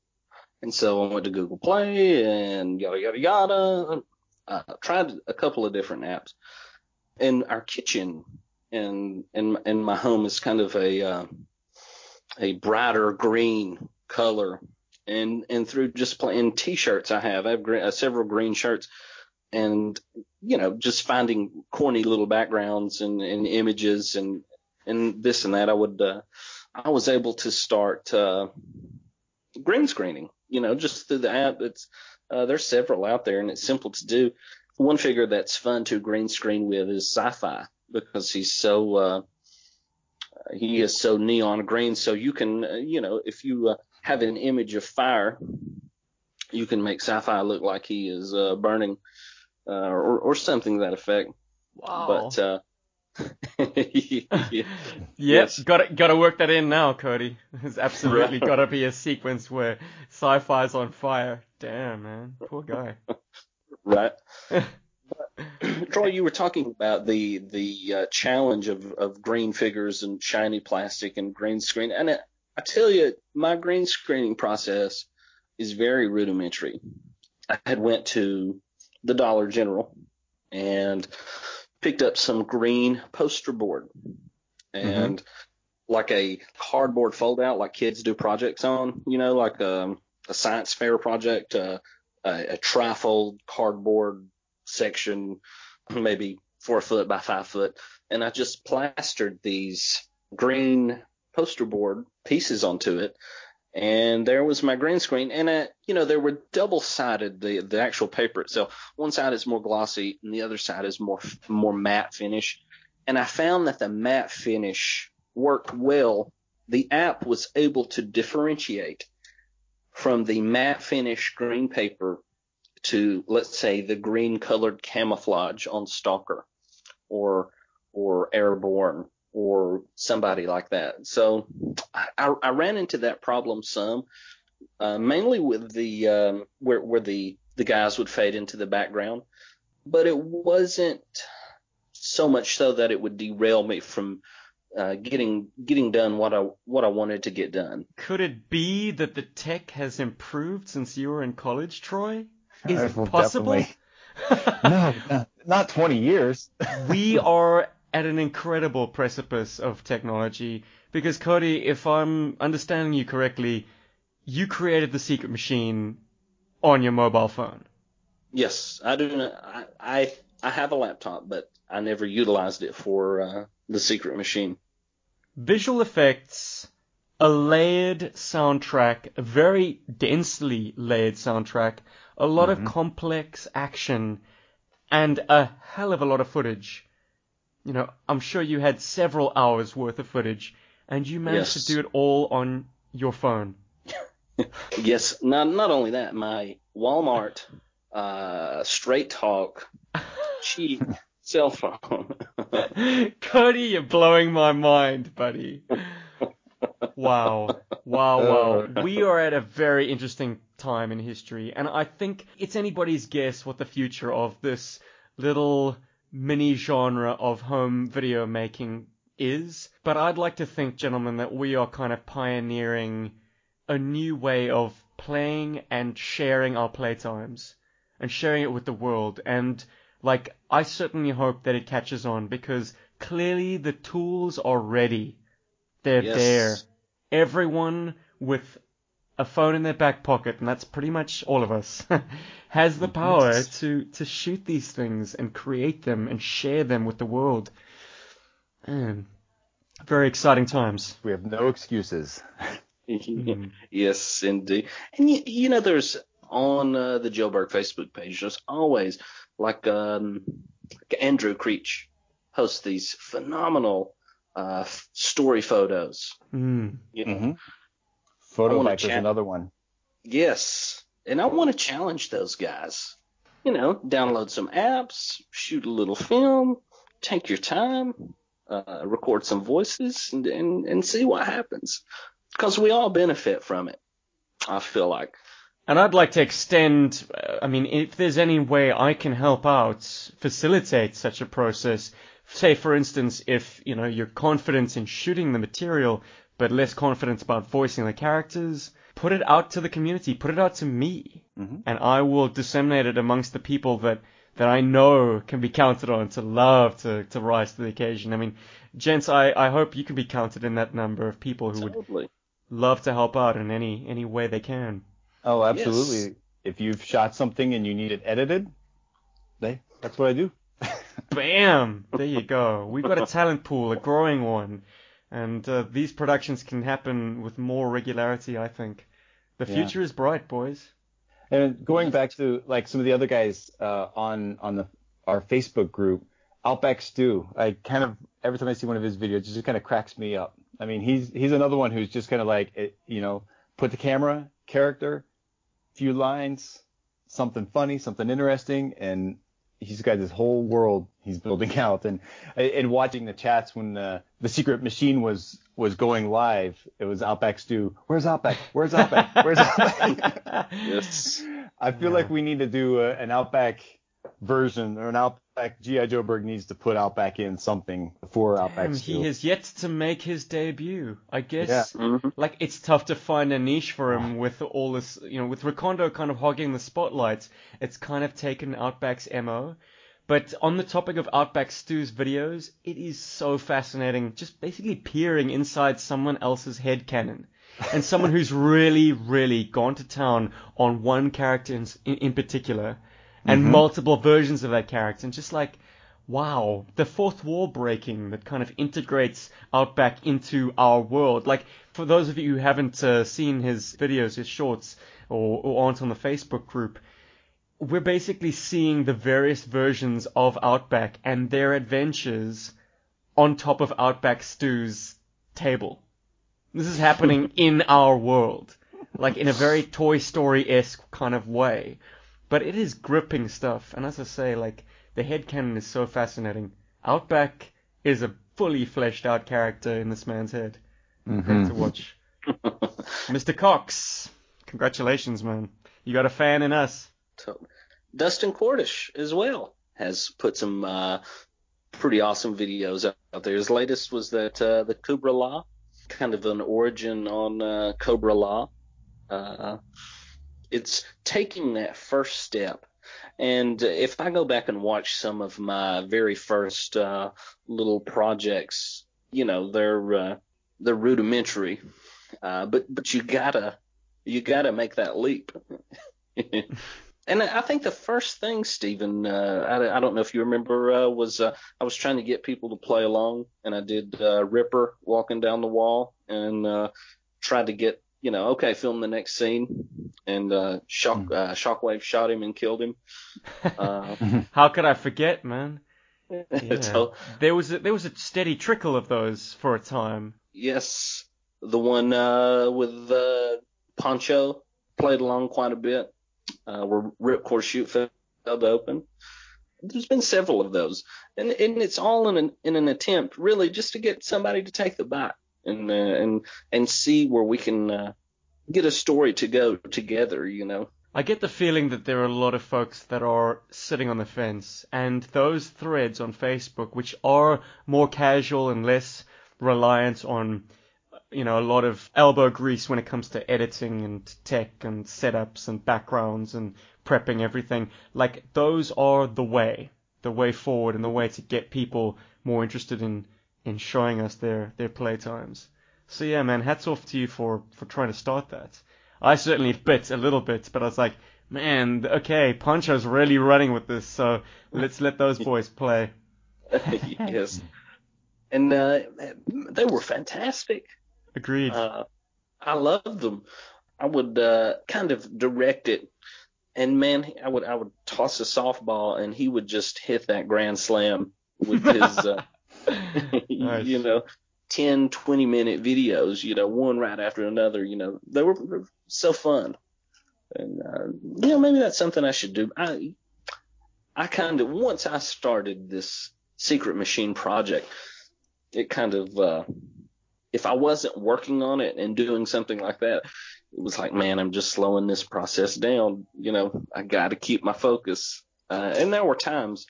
And so I went to Google Play and yada yada yada. Uh, tried a couple of different apps. And our kitchen and in in my home is kind of a uh, a brighter green color. And and through just playing t-shirts, I have I have uh, several green shirts, and you know just finding corny little backgrounds and, and images and and this and that. I would uh, I was able to start uh, green screening. You know, just through the app. It's uh, there's several out there, and it's simple to do. One figure that's fun to green screen with is sci-fi because he's so uh, he is so neon green. So you can, uh, you know, if you uh, have an image of fire, you can make sci-fi look like he is uh, burning uh, or, or something to that effect. Wow. But uh, (laughs) yeah, (laughs) Yep, Yes. gotta gotta work that in now, Cody. There's absolutely gotta be a sequence where sci-fi's on fire. Damn, man, poor guy. (laughs) right. Troy, you were talking about the the uh, challenge of, of green figures and shiny plastic and green screen, and I, I tell you, my green screening process is very rudimentary. I had went to the Dollar General and picked up some green poster board and like a cardboard fold out, like kids do projects on, you know, like um, a science fair project, uh, a, a trifold cardboard section, maybe four foot by five foot, and I just plastered these green poster board pieces onto it. And there was my green screen, and uh, you know they were double sided. The the actual paper itself, one side is more glossy, and the other side is more more matte finish. And I found that the matte finish worked well. The app was able to differentiate from the matte finish green paper to let's say the green colored camouflage on Stalker or or Airborne or somebody like that. So I, I ran into that problem some, uh, mainly with the um, where where the the guys would fade into the background, but it wasn't so much so that it would derail me from uh, getting getting done what I what I wanted to get done. Could it be that the tech has improved since you were in college, Troy? Is Uh, it possible? (laughs) no, no, not 20 years. we are at an incredible precipice of technology because Cody, if I'm understanding you correctly, you created the secret machine on your mobile phone. Yes, I do. Not, I, I I have a laptop, but I never utilized it for uh, the secret machine. Visual effects, a layered soundtrack, a very densely layered soundtrack, a lot of complex action, and a hell of a lot of footage. You know, I'm sure you had several hours worth of footage, and you managed Yes. to do it all on your phone. (laughs) Yes, not not only that, my Walmart uh, Straight Talk (laughs) cheap cell phone. (laughs) Cody, you're blowing my mind, buddy. Wow. Wow, wow. We are at a very interesting time in history, and I think it's anybody's guess what the future of this little mini genre of home video making is. But I'd like to think, gentlemen, that we are kind of pioneering a new way of playing and sharing our playtimes and sharing it with the world. And like, I certainly hope that it catches on because clearly the tools are ready. They're Yes. there. Everyone with a phone in their back pocket, and that's pretty much all of us, (laughs) has the power Yes. to, to shoot these things and create them and share them with the world. Man, very exciting times. We have no excuses. (laughs) Mm. yes, indeed. And you, you know, there's on uh, the Joburg Facebook page, there's always like um, like Andrew Creech hosts these phenomenal uh, story photos. Mm. You know, Mm-hmm. Photo I wanna Bike is another one. Yes. And I want to challenge those guys. You know, download some apps, shoot a little film, take your time, uh, record some voices, and, and, and see what happens. Because we all benefit from it, I feel like. And I'd like to extend, uh, I mean, if there's any way I can help out, facilitate such a process, say for instance, if, you know, you're confident in shooting the material, but less confident about voicing the characters, put it out to the community, put it out to me, Mhm. and I will disseminate it amongst the people that, that I know can be counted on to love to, to rise to the occasion. I mean, gents, I, I hope you can be counted in that number of people who would love to help out in any, any way they can. Oh, absolutely. If you've shot something and you need it edited, they, that's what I do. (laughs) Bam! There you go. We've got a talent pool, a growing one, and uh, these productions can happen with more regularity. I think the Yeah. future is bright, boys. And going back to like some of the other guys uh, on on the our Facebook group, Outback Stew. I kind of every time I see one of his videos, it just kind of cracks me up. I mean, he's he's another one who's just kind of like it, you know, put the camera, character, few lines, something funny, something interesting, and he's got this whole world he's building (laughs) out. And and watching the chats when uh, the secret machine was was going live, it was Outback Stew. Where's Outback? Where's Outback? Where's (laughs) Outback? Yes. (laughs) I feel Yeah. like we need to do a, an Outback version or an Outback. G.I. Joburg needs to put Outback in something before Outback Damn, Stew. he has yet to make his debut. I guess. Yeah. Mhm. Like it's tough to find a niche for him with all this, you know, with Recondo kind of hogging the spotlight. It's kind of taken Outback's mo. But on the topic of Outback Stew's videos, it is so fascinating, just basically peering inside someone else's head canon. And someone who's really, really gone to town on one character in, in, in particular, and Mhm. multiple versions of that character, and just like, wow, the fourth wall breaking that kind of integrates Outback into our world. Like, for those of you who haven't uh, seen his videos, his shorts, or, or aren't on the Facebook group, we're basically seeing the various versions of Outback and their adventures on top of Outback Stew's table. This is happening (laughs) in our world, like in a very Toy Story esque kind of way. But it is gripping stuff, and as I say, like the headcanon is so fascinating. Outback is a fully fleshed out character in this man's head. Great to watch. (laughs) Mr. Cox, congratulations, man. You got a fan in us. So, Dustin Cordish as well has put some uh, pretty awesome videos out there. His latest was that uh, the Cobra La, kind of an origin on uh, Cobra La. It's taking that first step. And if I go back and watch some of my very first uh, little projects, you know, they're uh, they're rudimentary, uh, but but you gotta you gotta make that leap. (laughs) And I think the first thing, Stephen, uh, I, I don't know if you remember, uh, was uh, I was trying to get people to play along, and I did Ripper walking down the wall, and tried to get, you know, okay, film the next scene, and uh, shock uh, Shockwave shot him and killed him. (laughs) Uh, How could I forget, man? (laughs) Yeah. so, There was a, there was a steady trickle of those for a time. yes, the one uh, with uh, Poncho played along quite a bit, uh, where Ripcord chute failed open. There's been several of those, and and it's all in an in an attempt really just to get somebody to take the bite and uh, and and see where we can uh, get a story to go together, you know. I get the feeling that there are a lot of folks that are sitting on the fence, and those threads on Facebook, which are more casual and less reliant on, you know, a lot of elbow grease when it comes to editing and tech and setups and backgrounds and prepping everything, like those are the way, the way forward and the way to get people more interested in in showing us their their playtimes. So yeah, man, hats off to you for for trying to start that. I certainly (laughs) bit a little bit, but I was like, man, okay, Poncho's really running with this, so (laughs) let's let those boys play. (laughs) yes, and uh, they were fantastic. Agreed. Uh, I loved them. I would uh, kind of direct it, and man, I would I would toss a softball, and he would just hit that grand slam with his, uh, Nice. you know, 10, 20 minute videos, you know, one right after another. You know, they were so fun, and uh, you know, maybe that's something I should do. I I kind of once I started this secret machine project, it kind of uh, if I wasn't working on it and doing something like that, it was like, man, I'm just slowing this process down. You know, I got to keep my focus. Uh, and there were times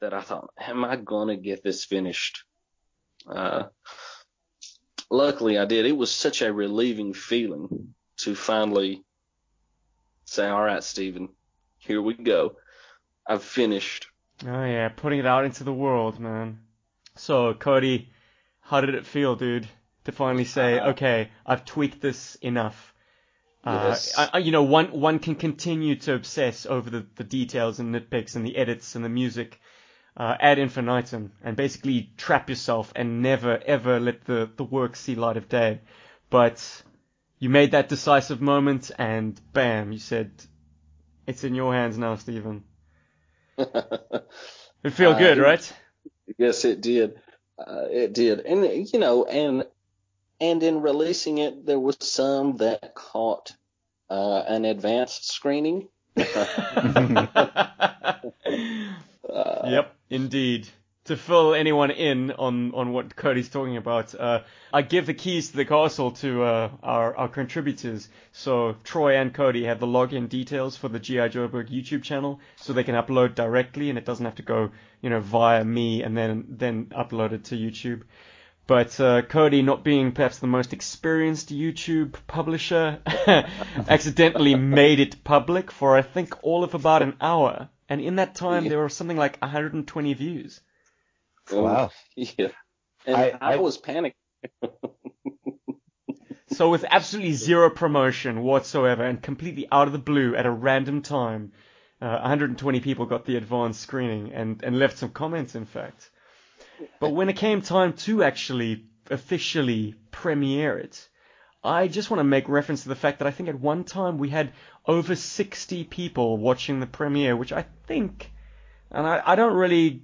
that I thought, am I going to get this finished? Uh, luckily I did. It was such a relieving feeling to finally say, all right, Stephen, here we go. I've finished. Oh yeah, putting it out into the world, man. So Cody, how did it feel, dude, to finally say, Uh, okay, I've tweaked this enough? Uh, Yes. I- you know, one one can continue to obsess over the, the details and nitpicks and the edits and the music uh, ad infinitum, and basically trap yourself and never ever let the the work see light of day. But you made that decisive moment, and bam, you said, "It's in your hands now, Stephen." (laughs) It feel Uh, good, right? Yes, it did. Uh, it did, and you know, and and in releasing it, there was some that caught uh, an advanced screening. (laughs) (laughs) Uh, yep, indeed. To fill anyone in on, on what Cody's talking about, uh, I give the keys to the castle to uh, our, our contributors. So Troy and Cody have the login details for the GI Joburg YouTube channel, so they can upload directly, and it doesn't have to go, you know, via me and then then upload it to YouTube. But uh, Cody, not being perhaps the most experienced YouTube publisher, (laughs) accidentally made it public for I think all of about an hour, and in that time there were something like 120 views. Wow. Yeah. And I- I, I- was panicked. (laughs) So with absolutely zero promotion whatsoever, and completely out of the blue at a random time, uh, 120 people got the advanced screening and and left some comments, in fact. But when it came time to actually officially premiere it, I just want to make reference to the fact that I think at one time we had over 60 people watching the premiere, which I think, and I, I don't really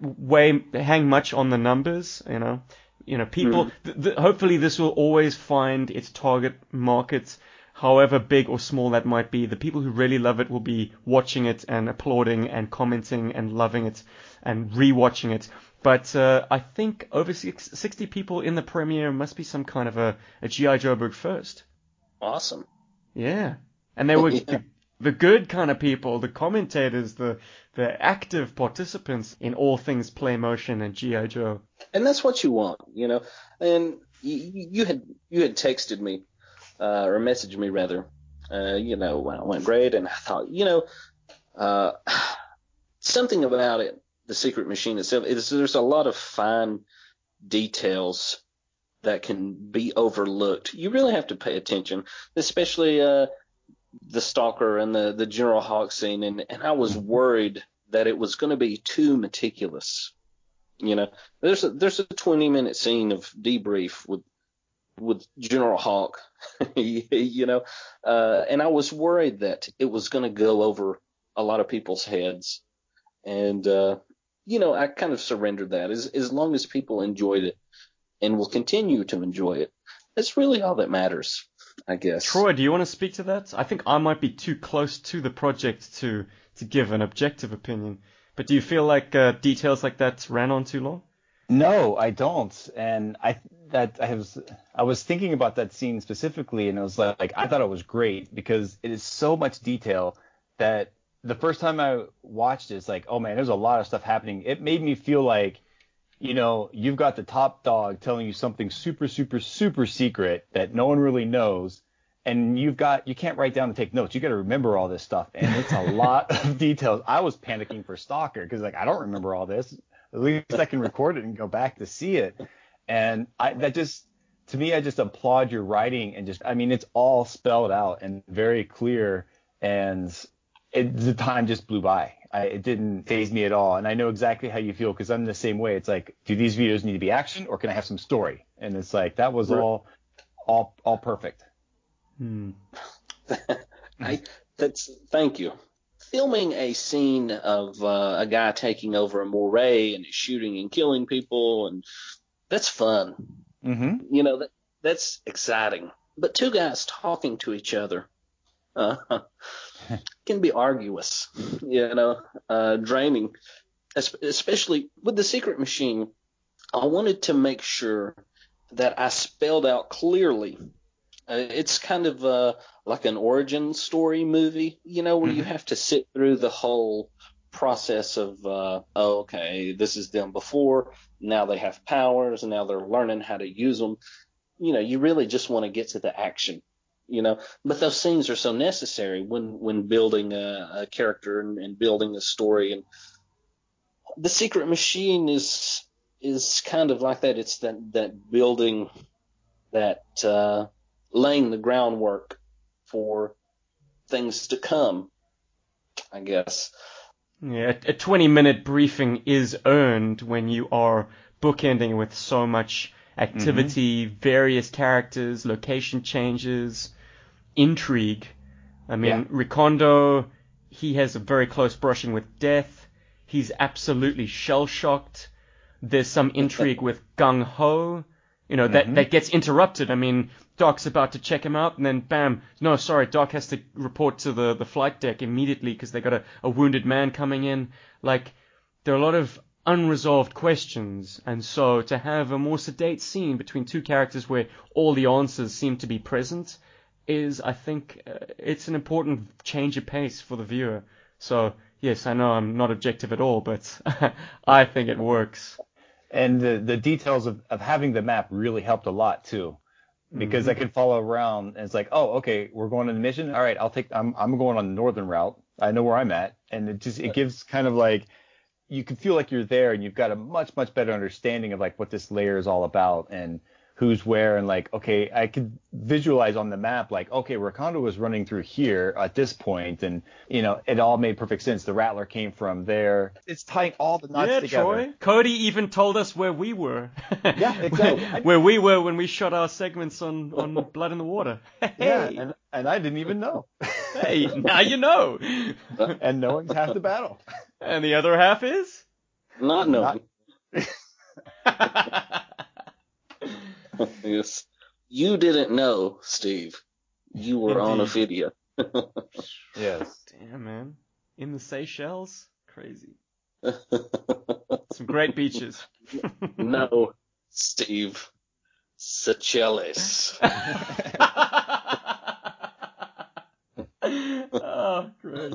weigh hang much on the numbers, you know, you know, people. Th- th- hopefully, this will always find its target markets, however big or small that might be. The people who really love it will be watching it and applauding and commenting and loving it and rewatching it. But uh, I think over six, 60 people in the premiere must be some kind of a, a GI Joburg first. Awesome. Yeah, and they were (laughs) Yeah. the, the good kind of people, the commentators, the the active participants in all things play motion and GI Joe. And that's what you want, you know. And you, you had you had texted me uh, or messaged me rather, uh, you know, when it went great, and I thought, you know, uh, (sighs) something about it, the secret machine itself, is there's a lot of fine details that can be overlooked. You really have to pay attention, especially uh, the stalker and the the General Hawk scene. And and I was worried that it was going to be too meticulous. You know, there's a there's a 20 minute scene of debrief with with General Hawk, (laughs) you know, uh, and I was worried that it was going to go over a lot of people's heads, and uh, you know, I kind of surrendered that as as long as people enjoyed it and will continue to enjoy it, that's really all that matters, I guess. Troy, do you want to speak to that? I think I might be too close to the project to to give an objective opinion. But do you feel like uh, details like that ran on too long? No, I don't. And I that I was I was thinking about that scene specifically, and it was like like I thought it was great because it is so much detail that the first time I watched it, it's like, oh man, there's a lot of stuff happening. It made me feel like, you know, you've got the top dog telling you something super, super, super secret that no one really knows, and you've got you can't write down and take notes. You got to remember all this stuff, and it's a (laughs) lot of details. I was panicking for Stalker because like I don't remember all this. At least I can record it and go back to see it. And I that just to me, I just applaud your writing and just I mean it's all spelled out and very clear, and it, the time just blew by. I, it didn't phase me at all, and I know exactly how you feel because I'm the same way. It's like, do these videos need to be action or can I have some story? And it's like that was all, all, all perfect. Hmm. (laughs) I that's thank you. Filming a scene of uh, a guy taking over a moray and shooting and killing people, and that's fun. Mm-hmm. You know that that's exciting. But two guys talking to each other uh, (laughs) can be arduous. You know, uh, draining, especially with the secret machine. I wanted to make sure that I spelled out clearly uh, it's kind of uh, like an origin story movie, you know, where mm-hmm. you have to sit through the whole process of, uh, oh, okay, this is them before, now they have powers, and now they're learning how to use them. You know, you really just want to get to the action, you know. But those scenes are so necessary when when building a, a character and, and building a story. And the Secret Machine is is kind of like that. It's that that building that uh, laying the groundwork for things to come, I guess. Yeah, a 20 minute briefing is earned when you are bookending with so much activity, mm-hmm. various characters, location changes, intrigue. I mean, yeah. Recondo, he has a very close brushing with death. He's absolutely shell shocked. There's some intrigue with Gung Ho you know, that, mm-hmm. that gets interrupted. I mean, Doc's about to check him out, and then bam, no, sorry, Doc has to report to the, the flight deck immediately because they got a, a wounded man coming in. Like, there are a lot of unresolved questions, and so to have a more sedate scene between two characters where all the answers seem to be present is, I think, uh, it's an important change of pace for the viewer. So, yes, I know I'm not objective at all, but (laughs) I think it works and the, the details of, of having the map really helped a lot too because mm-hmm. I could follow around and it's like, oh, okay, we're going on a mission. All right, I'll take, I'm, I'm going on the northern route. I know where I'm at. And it just, it gives kind of like, you can feel like you're there and you've got a much, much better understanding of like what this layer is all about. And who's where and like okay i could visualize on the map like okay Recondo was running through here at this point and you know it all made perfect sense. The rattler came from there. It's tying all the knots yeah, together. Troy. cody even told us where we were. (laughs) Yeah exactly. Where, (laughs) where, we were when we shot our segments on on blood in the water. (laughs) Hey. yeah and, and i didn't even know. Hey now you know. And knowing's half the battle. And the other half is? Not knowing. Not... (laughs) yes. You didn't know, Steve. You were on a video. (laughs) yes. Damn, man. In the Seychelles? Crazy. (laughs) Some great beaches. no, Steve. Seychelles. oh, great.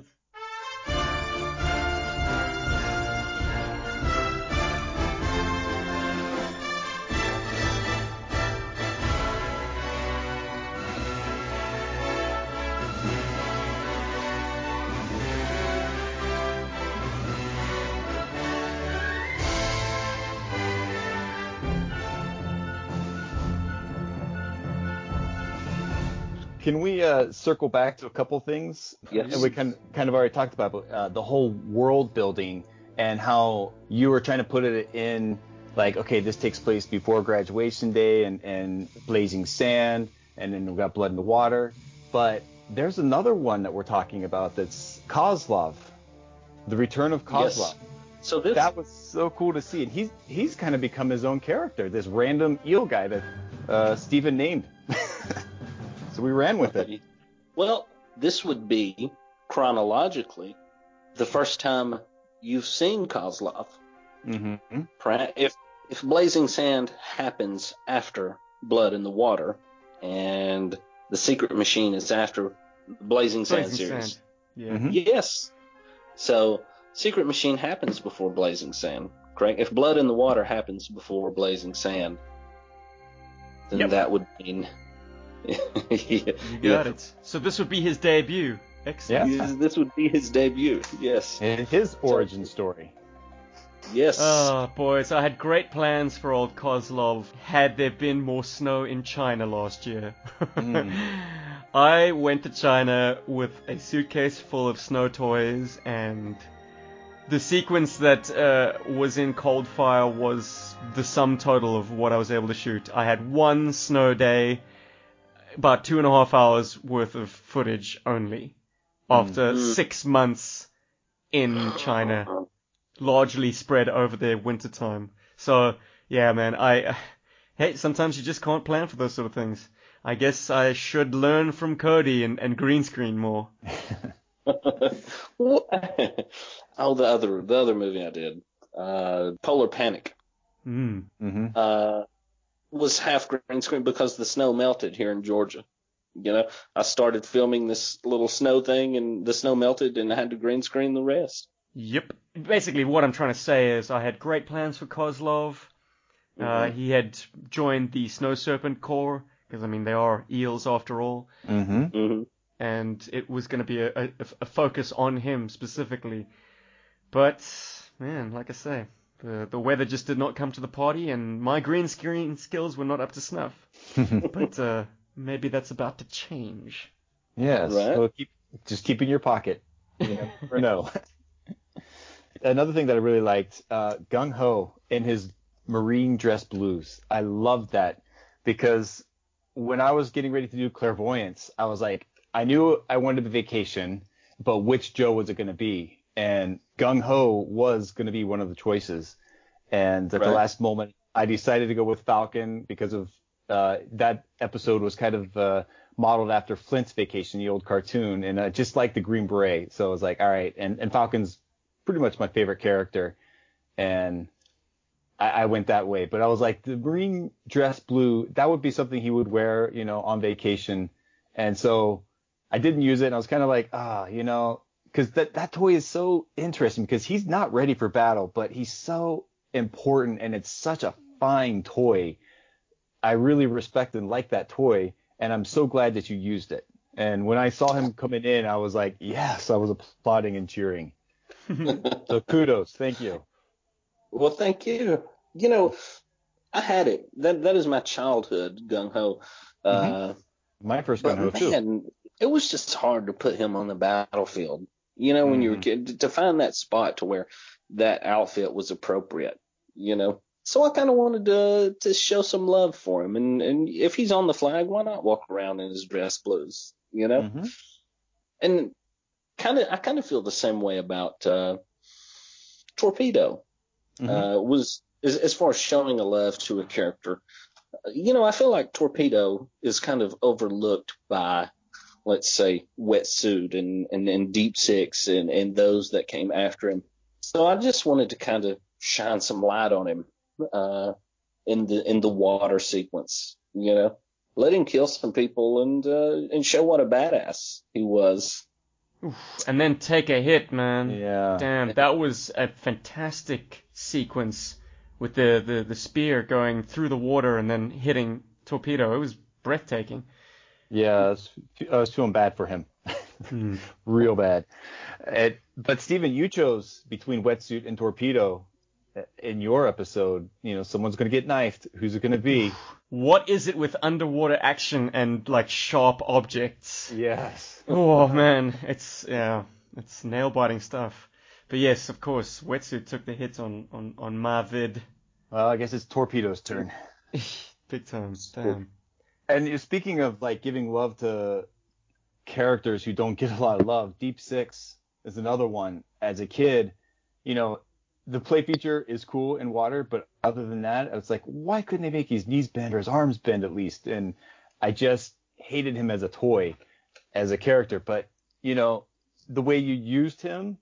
Can we uh, circle back to a couple things? Yes. And we kind kind of already talked about uh, the whole world building and how you were trying to put it in like, okay, this takes place before graduation day and, and blazing sand, and then we got blood in the water. But there's another one that we're talking about that's Kozlov, the return of Kozlov. Yes. So this that was so cool to see, and he's he's kind of become his own character, this random eel guy that uh, Steven named. So we ran with it. Well, this would be chronologically the first time you've seen Kozlov. Mm-hmm. If if Blazing Sand happens after Blood in the Water, and the Secret Machine is after the Blazing Sand Blazing series, Sand. Yeah. Mhm. yes. So Secret Machine happens before Blazing Sand, correct? If Blood in the Water happens before Blazing Sand, then Yep. that would mean. Yeah, You got it. So this would be his debut. Excellent. Yeah. This would be his debut. Yes. And his origin story. Yes. Oh, boys, I had great plans for old Kozlov had there been more snow in China last year. Mm. (laughs) I went to China with a suitcase full of snow toys, and the sequence that uh, was in Cold Fire was the sum total of what I was able to shoot. I had one snow day, about two and a half hours worth of footage only, after Mm. six months in (sighs) China largely spread over their winter time. So yeah, man, I (sighs) hey, sometimes you just can't plan for those sort of things. I guess I should learn from Cody and, and green screen more. (laughs) (laughs) Oh, the other the other movie I did, uh, Polar Panic, Mm. Mm-hmm. uh, was half green screen because the snow melted here in Georgia. You know, I started filming this little snow thing, and the snow melted, and I had to green screen the rest. Yep. Basically, what I'm trying to say is I had great plans for Kozlov. Uh, Mhm. he had joined the Snow Serpent Corps because I mean they are eels after all, Mm-hmm. hmm and it was going to be a, a, a focus on him specifically. But man, like I say, the the weather just did not come to the party, and my green screen skills were not up to snuff. (laughs) But uh, maybe that's about to change. yes. Right. So keep just keep in your pocket. You never know. Another thing that I really liked, uh, Gung Ho in his marine dress blues. I loved that because when I was getting ready to do clairvoyance, I was like, I knew I wanted a vacation, but which Joe was it going to be? And Gung Ho was going to be one of the choices. And at the last moment, I decided to go with Falcon because of uh, that episode was kind of uh, modeled after Flint's Vacation, the old cartoon, and I just like the Green Beret. So I was like, all right, and, and Falcon's pretty much my favorite character, and I, I went that way. But I was like, the green dress blue, that would be something he would wear, you know, on vacation, and so I didn't use it. And I was kind of like, ah, you know, because that that toy is so interesting because he's not ready for battle, but he's so important, and it's such a fine toy. I really respect and like that toy, and I'm so glad that you used it. And when I saw him coming in, I was like, yes, I was applauding and cheering. (laughs) So kudos, thank you. Well, thank you. You know, I had it. That that is my childhood gung ho. Uh, My first but Gung Ho too. it was just hard to put him on the battlefield. You know, when you were a kid, to find that spot to where that outfit was appropriate. You know, so I kind of wanted to to show some love for him, and and if he's on the flag, why not walk around in his dress blues? You know, Mhm. and kind of I kind of feel the same way about uh, Torpedo. Mhm. uh, was as, as far as showing a love to a character. uh, You know, I feel like Torpedo is kind of overlooked by, let's say, Wetsuit and, and, and Deep Six and, and those that came after him. So I just wanted to kind of shine some light on him uh, in the in the water sequence. You know, let him kill some people and uh, and show what a badass he was. And then take a hit, man. yeah. Damn, that was a fantastic sequence with the, the, the spear going through the water and then hitting Torpedo. It was breathtaking. Yeah, I was, I was feeling bad for him. Hmm. (laughs) Real bad. It, but Steven, you chose between wetsuit and torpedo uh, in your episode. You know, someone's going to get knifed. Who's it going to be? (sighs) What is it with underwater action and like sharp objects? yes. Oh man, it's yeah, it's nail biting stuff. But yes, of course, wetsuit took the hit on on on Marvid. Well, I guess it's torpedo's turn. (laughs) Big time. Damn. And speaking of like giving love to characters who don't get a lot of love, Deep Six is another one. As a kid, you know, the play feature is cool in water, but other than that, it's like, why couldn't they make his knees bend or his arms bend at least? And I just hated him as a toy, as a character, but you know, the way you used him,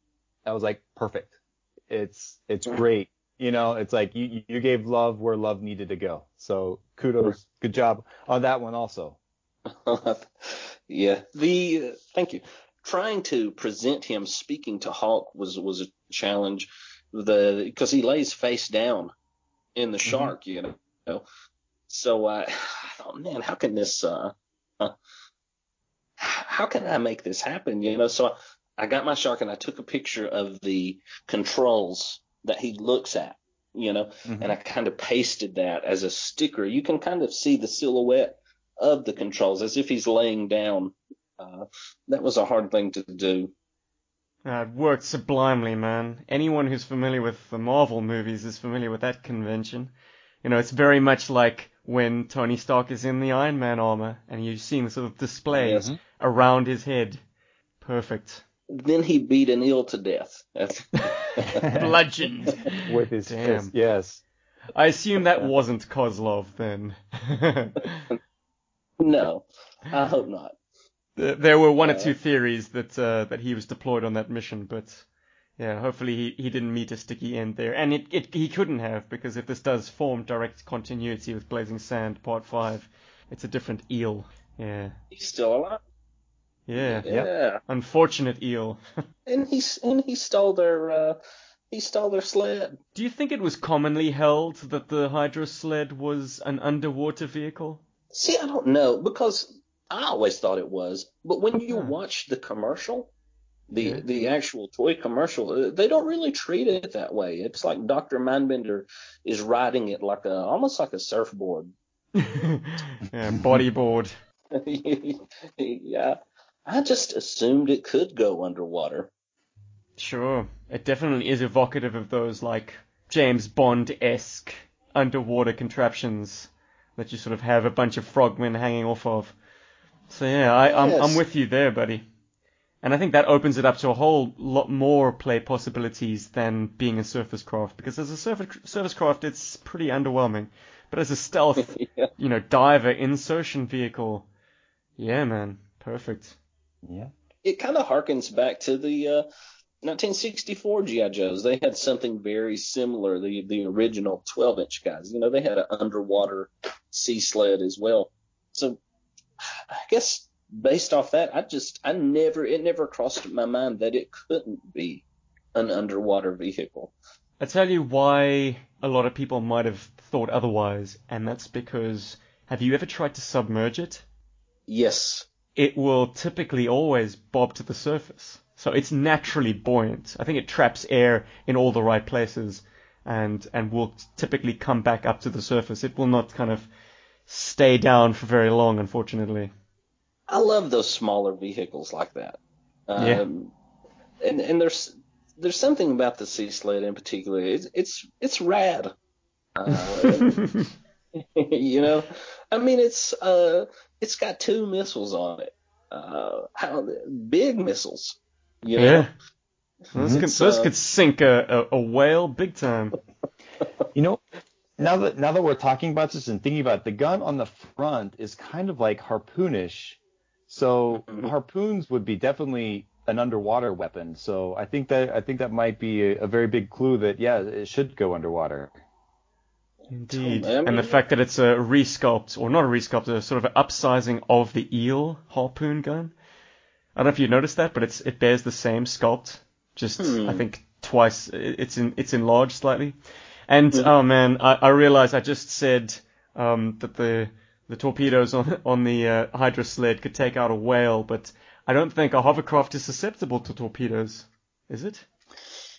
I was like, perfect. It's it's mm-hmm. great. You know, it's like you you gave love where love needed to go. So kudos, good job on that one also. (laughs) yeah. The uh, thank you. Trying to present him speaking to Hawk was was a challenge. The because he lays face down in the Mm-hmm. shark, you know. So uh, (sighs) I thought, man, how can this? Uh, uh, how can I make this happen? You know. So I got my shark and I took a picture of the controls that he looks at. You know, Mhm. and I kind of pasted that as a sticker. You can kind of see the silhouette of the controls as if he's laying down. Uh, that was a hard thing to do. Uh, it worked sublimely, man. Anyone who's familiar with the Marvel movies is familiar with that convention. You know, it's very much like when Tony Stark is in the Iron Man armor and you're seeing the sort of display Yes. around his head. Perfect. Then he beat an eel to death. Bludgeoned. (laughs) With his Damn. fist, yes. I assume that wasn't Kozlov then. (laughs) no, I hope not. There there were one or Uh, two theories that uh, that he was deployed on that mission, but yeah, hopefully he, he didn't meet a sticky end there, and it, it he couldn't have because if this does form direct continuity with Blazing Sand Part Five, it's a different eel. Yeah, He's still alive. Yeah, Yeah, unfortunate eel. (laughs) and he's and he stole their uh, he stole their sled. Do you think it was commonly held that the Hydro sled was an underwater vehicle? See, I don't know because I always thought it was, but when you Huh. watch the commercial, the Yeah. the actual toy commercial, uh, they don't really treat it that way. It's like Doctor Mindbender is riding it like a almost like a surfboard. (laughs) yeah, bodyboard. (laughs) yeah, I just assumed it could go underwater. Sure. It definitely is evocative of those like James Bond esque underwater contraptions that you sort of have a bunch of frogmen hanging off of. So yeah, I, I'm I'm with you there, buddy. And I think that opens it up to a whole lot more play possibilities than being a surface craft, because as a surface surface craft, it's pretty underwhelming. But as a stealth, (laughs) yeah. you know, diver insertion vehicle, yeah, man, perfect. Yeah. It kind of harkens back to the uh, 1964 GI Joes. They had something very similar. The the original 12 inch guys. You know, they had an underwater sea sled as well. So I guess based off that, I just I never it never crossed my mind that it couldn't be an underwater vehicle. I tell you why a lot of people might have thought otherwise, and that's because have you ever tried to submerge it? Yes. It will typically always bob to the surface. So it's naturally buoyant. I think it traps air in all the right places and and will typically come back up to the surface. It will not kind of stay down for very long, unfortunately. I love those smaller vehicles like that. Um, Yeah. And and there's there's something about the sea sled in particular. It's it's it's rad. Uh, (laughs) (laughs) you know, I mean it's uh it's got two missiles on it. Uh, how big missiles. You know? yeah. Those, could, It's, those uh, could sink a, a, a whale big time. (laughs) You know, now that now that we're talking about this and thinking about it, the gun on the front is kind of like harpoonish. So Mhm. harpoons would be definitely an underwater weapon. So I think that I think that might be a, a very big clue that yeah, it should go underwater. Indeed. I mean- and the fact that it's a resculpt, or not a resculpt, a sort of an upsizing of the eel harpoon gun. I don't know if you noticed that, but it's it bears the same sculpt, just Hmm. I think twice. It's in it's enlarged slightly. And Mhm. oh man, I, I realized I just said um, that the the torpedoes on on the uh, Hydro sled could take out a whale, but I don't think a hovercraft is susceptible to torpedoes, is it?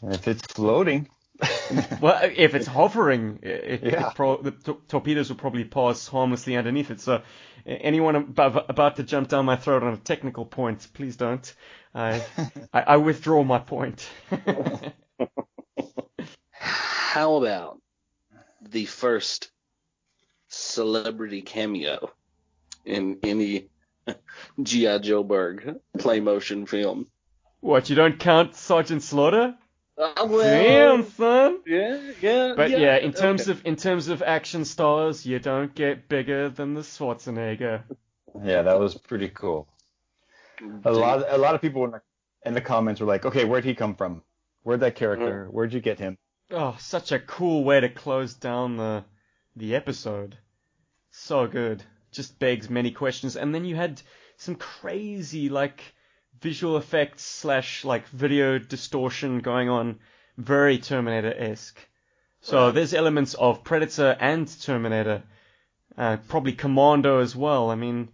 If it's floating, (laughs) Well, if it's hovering, it, it, Yeah. it pro- the to- torpedoes will probably pass harmlessly underneath it. So, anyone ab- about to jump down my throat on a technical point, please don't. I, (laughs) I, I withdraw my point. (laughs) How about the first celebrity cameo in any G.I. Joburg play motion film? what, you don't count Sergeant Slaughter? Uh, well, Damn, son. Yeah, yeah. But yeah, in terms okay. of in terms of action stars, you don't get bigger than the Schwarzenegger. Yeah, that was pretty cool. A lot, a lot of people in the, in the comments were like, "Okay, where'd he come from? Where'd that character? Where'd you get him?" Oh, such a cool way to close down the the episode. So good. Just begs many questions. And then you had some crazy like visual effects slash like video distortion going on, very Terminator esque. So Right. there's elements of Predator and Terminator, uh, probably Commando as well. I mean,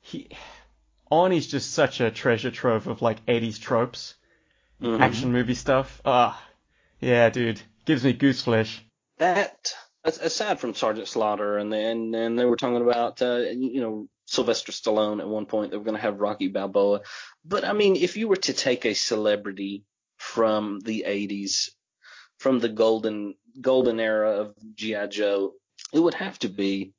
he Arnie's just such a treasure trove of like 80s tropes, Mhm. action movie stuff. Ah, yeah, dude, gives me goose flesh. that aside from Sergeant Slaughter and then and they were talking about uh, you know Sylvester Stallone at one point they were going to have Rocky Balboa, but I mean if you were to take a celebrity from the 80s, from the golden golden era of GI Joe, it would have to be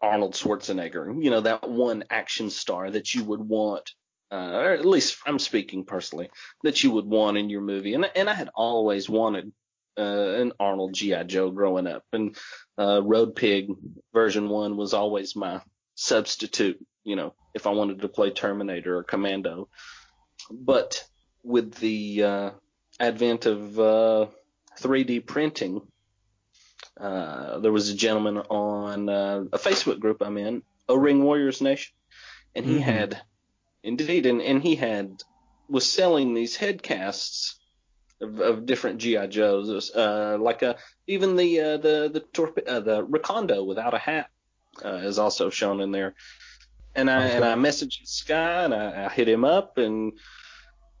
Arnold Schwarzenegger. You know that one action star that you would want. Uh, or at least I'm speaking personally, that you would want in your movie, and and I had always wanted uh, an Arnold GI Joe growing up, and uh, Road Pig version one was always my substitute. You know, if I wanted to play Terminator or Commando, but with the uh, advent of uh, 3D printing, uh, there was a gentleman on uh, a Facebook group I'm in, O Ring Warriors Nation, and he Mhm. had, indeed, and, and he had was selling these head casts of, of different GI Joes, uh, like uh even the uh, the the torpe- uh, the Recondo without a hat uh, is also shown in there. And I and I messaged this guy and I, I hit him up and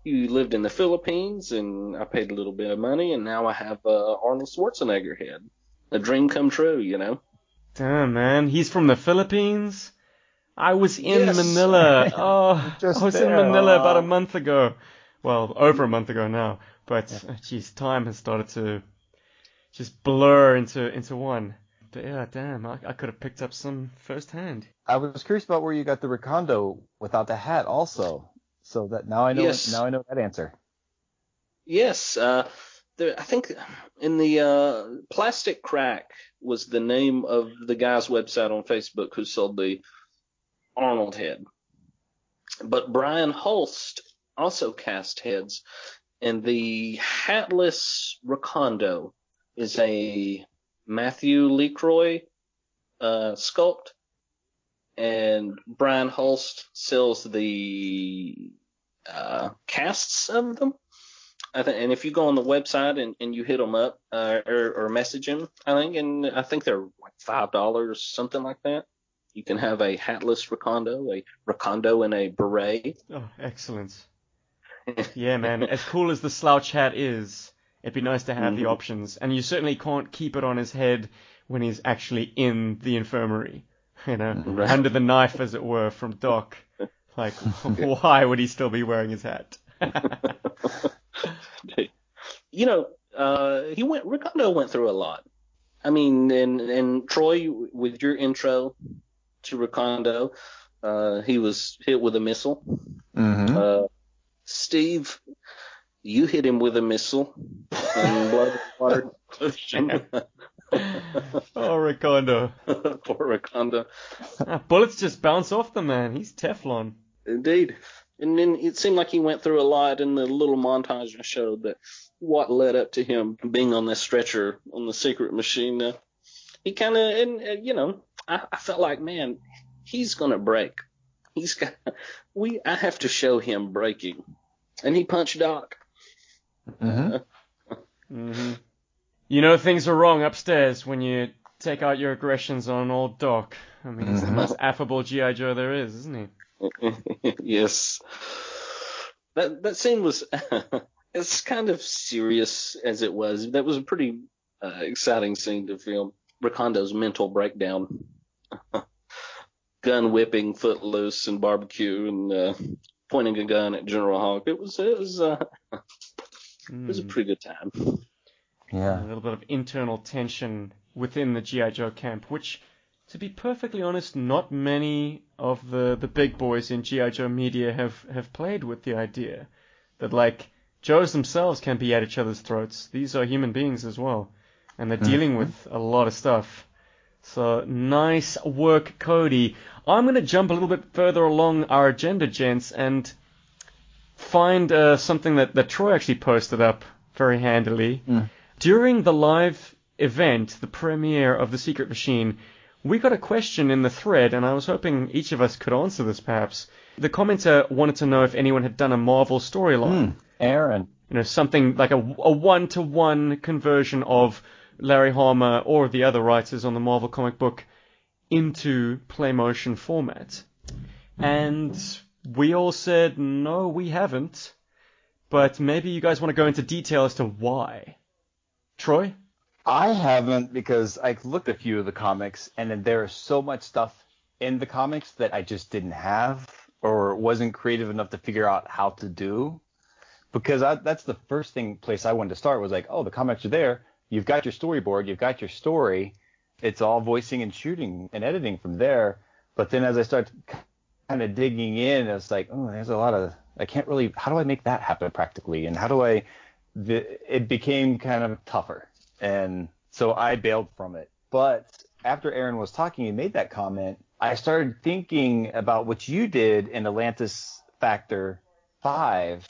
he lived in the Philippines and I paid a little bit of money and now I have uh, Arnold Schwarzenegger head. A dream come true, you know. Damn, man, he's from the Philippines. I was in Yes. Manila. (laughs) Oh, Just I was in there. Manila about a month ago. Well, over a month ago now. But uh, geez, time has started to just blur into into one. But yeah, damn, I, I could have picked up some firsthand. I was curious about where you got the Recondo without the hat, also. So that now I know. Yes. Now I know that answer. Yes, uh, there, I think in the uh, Plastic Crack was the name of the guy's website on Facebook who sold the Arnold head. But Brian Holst also cast heads, and the hatless Recondo is a Matthew Lecroy uh, sculpt, and Brian Holst sells the uh, casts of them. I think, and if you go on the website and, and you hit them up uh, or, or message them, I think, and I think they're like five dollars, something like that. You can have a hatless Recondo, a Recondo in a beret. Oh, excellent. (laughs) Yeah, man. As cool as the slouch hat is, it'd be nice to have the Mhm. options. And you certainly can't keep it on his head when he's actually in the infirmary. (laughs) You know, Right. under the knife, as it were, from Doc. (laughs) Like, (laughs) why would he still be wearing his hat? you know, uh, he went. Recondo went through a lot. I mean, and and Troy, with your intro to Recondo, uh, he was hit with a missile. Mm-hmm. Uh, Steve, you hit him with a missile. And blood water (laughs) oh, for (laughs) Recondo. (laughs) Ah, Bullets just bounce off the man. He's Teflon. Indeed. And then it seemed like he went through a lot, and the little montage I showed that what led up to him being on this stretcher on the secret machine. Uh, he kind of, and uh, you know, I, I felt like, man, he's gonna break. He's got, we, I have to show him breaking, and he punched Doc. (laughs) Mm-hmm. hmm You know things are wrong upstairs when you take out your aggressions on old Doc. I mean, he's the Mhm. most affable G.I. Joe there is, isn't he? (laughs) yes. That that scene was (laughs) as kind of serious as it was. That was a pretty uh, exciting scene to film. Recondo's mental breakdown, gun whipping, footloose, and barbecue, and uh, pointing a gun at General Hawk. It was it was uh, it was a Mm. pretty good time. Yeah. A little bit of internal tension within the G.I. Joe camp, which, to be perfectly honest, not many of the, the big boys in G.I. Joe media have, have played with the idea that, like, Joes themselves can be at each other's throats. These are human beings as well, and they're dealing with a lot of stuff. So, nice work, Cody. I'm going to jump a little bit further along our agenda, gents, and find uh, something that, that Troy actually posted up very handily. During the live event, the premiere of The Secret Machine, we got a question in the thread, and I was hoping each of us could answer this perhaps. The commenter wanted to know if anyone had done a Marvel storyline. Aaron. You know, something like a, a one-to-one conversion of Larry Hama or the other writers on the Marvel comic book into Playmotion format. And we all said, no, we haven't. But maybe you guys want to go into detail as to why. Troy? I haven't because I looked at a few of the comics and then there is so much stuff in the comics that I just didn't have or wasn't creative enough to figure out how to do. Because I, that's the first thing place I wanted to start was like, oh, the comics are there. You've got your storyboard, you've got your story. It's all voicing and shooting and editing from there. But then as I start kind of digging in, it's like, oh, there's a lot of I can't really. How do I make that happen practically? And how do I? The, it became kind of tougher, and so I bailed from it. But after Aaron was talking and made that comment, I started thinking about what you did in Atlantis Factor Five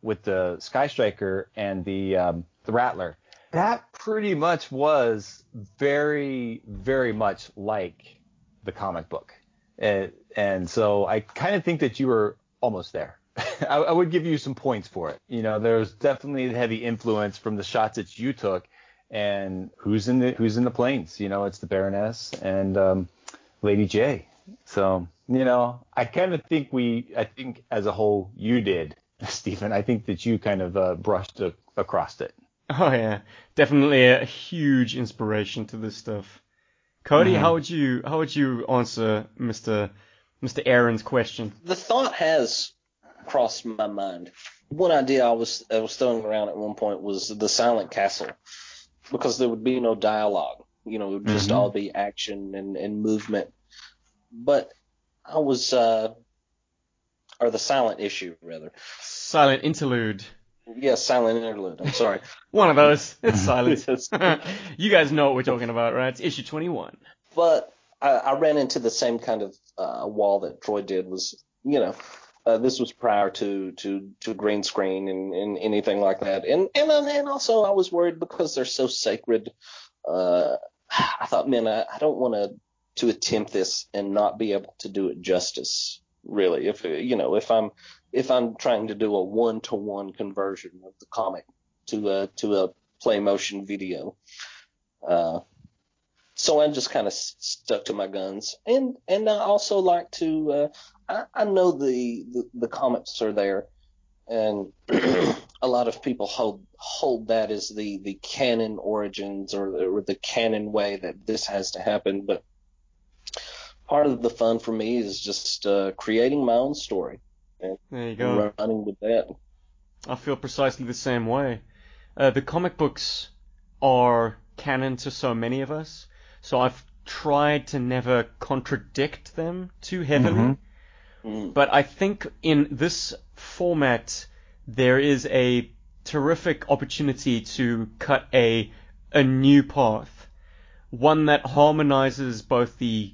with the Sky Striker and the um, the Rattler. That pretty much was very, very much like the comic book. And, and so I kind of think that you were almost there. (laughs) I, I, would give you some points for it. You know, there's definitely a heavy influence from the shots that you took, and who's in the who's in the planes. You know, it's the Baroness and um, Lady J. So you know, I kind of think we, I think as a whole, you did, (laughs) Stephen. I think that you kind of uh, brushed a, across it. Oh yeah, definitely a huge inspiration to this stuff. Cody, mm-hmm. how would you how would you answer Mr. Mr. Aaron's question? The thought has crossed my mind. One idea I was I was throwing around at one point was the silent castle, because there would be no dialogue. You know, it would just mm-hmm. all be action and, and movement. But I was, uh, or the silent issue rather. Silent interlude. Yes, silent interlude. I'm sorry. (laughs) One of those. (laughs) It's silent. (laughs) you guys know what we're talking about, right? It's issue 21. But I, I ran into the same kind of uh, wall that Troy did. Was you know, uh, this was prior to to to green screen and, and anything like that. And and and also I was worried because they're so sacred. Uh, (sighs) I thought, man, I, I don't want to to attempt this and not be able to do it justice. Really, if you know, if I'm if I'm trying to do a one to one conversion of the comic to a to a play motion video. Uh, so I just kind of stuck to my guns, and and I also like to. Uh, I, I know the, the the comics are there, and (clears throat) a lot of people hold hold that as the the canon origins or, or the canon way that this has to happen. But part of the fun for me is just uh, creating my own story and there you go. running with that. I feel precisely the same way. Uh, the comic books are canon to so many of us, so I've tried to never contradict them too heavily. Mm-hmm. Mm. But I think in this format, there is a terrific opportunity to cut a a new path, one that harmonizes both the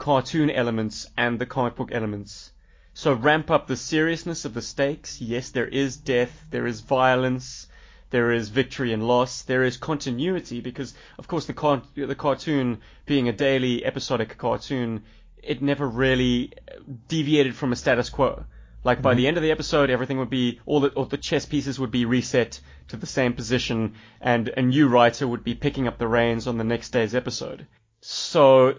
cartoon elements and the comic book elements. So ramp up the seriousness of the stakes. Yes, there is death, there is violence, there is victory and loss, there is continuity because, of course, the car- the cartoon being a daily episodic cartoon, it never really deviated from a status quo. Like by mm-hmm. the end of the episode, everything would be all the all the chess pieces would be reset to the same position, and a new writer would be picking up the reins on the next day's episode. So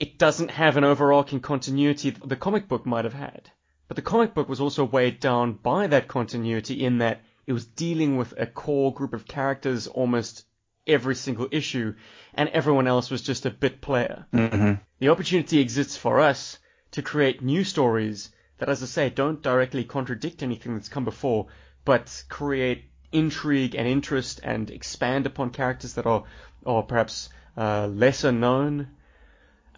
it doesn't have an overarching continuity that the comic book might have had. But the comic book was also weighed down by that continuity in that it was dealing with a core group of characters almost every single issue, and everyone else was just a bit player. Mm-hmm. The opportunity exists for us to create new stories that, as I say, don't directly contradict anything that's come before, but create intrigue and interest and expand upon characters that are, are perhaps uh, lesser known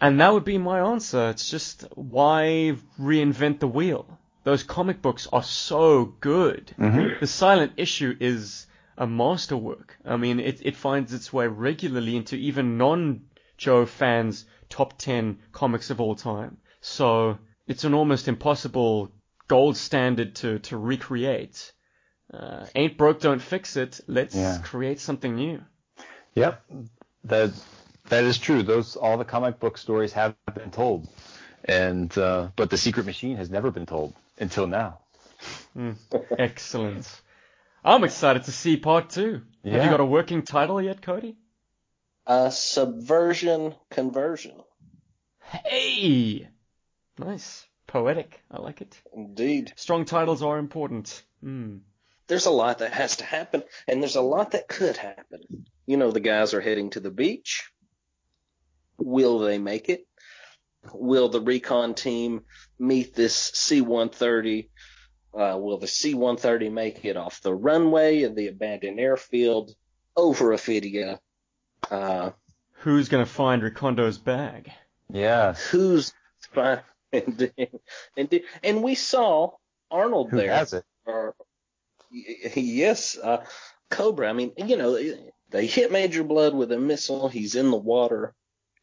and that would be my answer. It's just why reinvent the wheel? Those comic books are so good. Mm-hmm. The silent issue is a masterwork. I mean, it, it finds its way regularly into even non Joe fans' top 10 comics of all time. So it's an almost impossible gold standard to, to recreate. Uh, ain't broke, don't fix it. Let's Yeah. create something new. Yep, that that is true. Those all the comic book stories have been told, and uh, but the Secret Machine has never been told until now. Excellent. I'm excited to see part two. Have you got a working title yet, Cody? Uh, subversion conversion. Hey! Nice. Poetic. I like it. Indeed. Strong titles are important. Hmm. There's a lot that has to happen, and there's a lot that could happen. You know, the guys are heading to the beach. Will they make it? Will the recon team meet this C-130? Uh, will the C-130 make it off the runway of the abandoned airfield over Ophidia? Uh, Who's gonna find Recondo's bag? Yeah, who's find (laughs) And, and, and we saw Arnold who there. has it? or yes, uh, Cobra. I mean, you know, they hit Major Blood with a missile. He's in the water.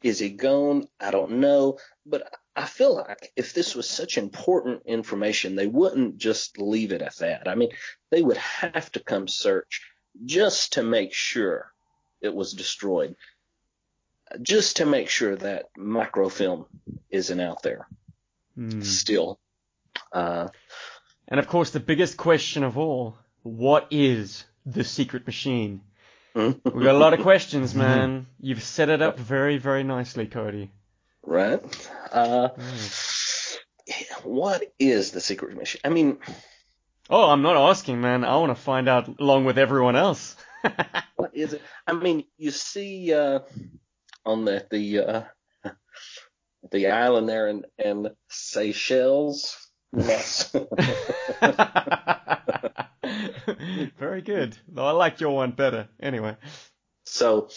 Is he gone? I don't know. But I feel like if this was such important information, they wouldn't just leave it at that. I mean, they would have to come search just to make sure it was destroyed. Just to make sure that microfilm isn't out there Hmm. still. Uh, And of course, the biggest question of all: What is the secret machine? (laughs) We got a lot of questions, man. You've set it up very, very nicely, Cody. right? Uh, what is the secret mission? I mean, Oh, I'm not asking, man. I want to find out along with everyone else. (laughs) what is it? I mean, you see uh, on the the uh, (laughs) the island there in, in Seychelles. Yes. (laughs) very good. Though I like your one better. Anyway. so,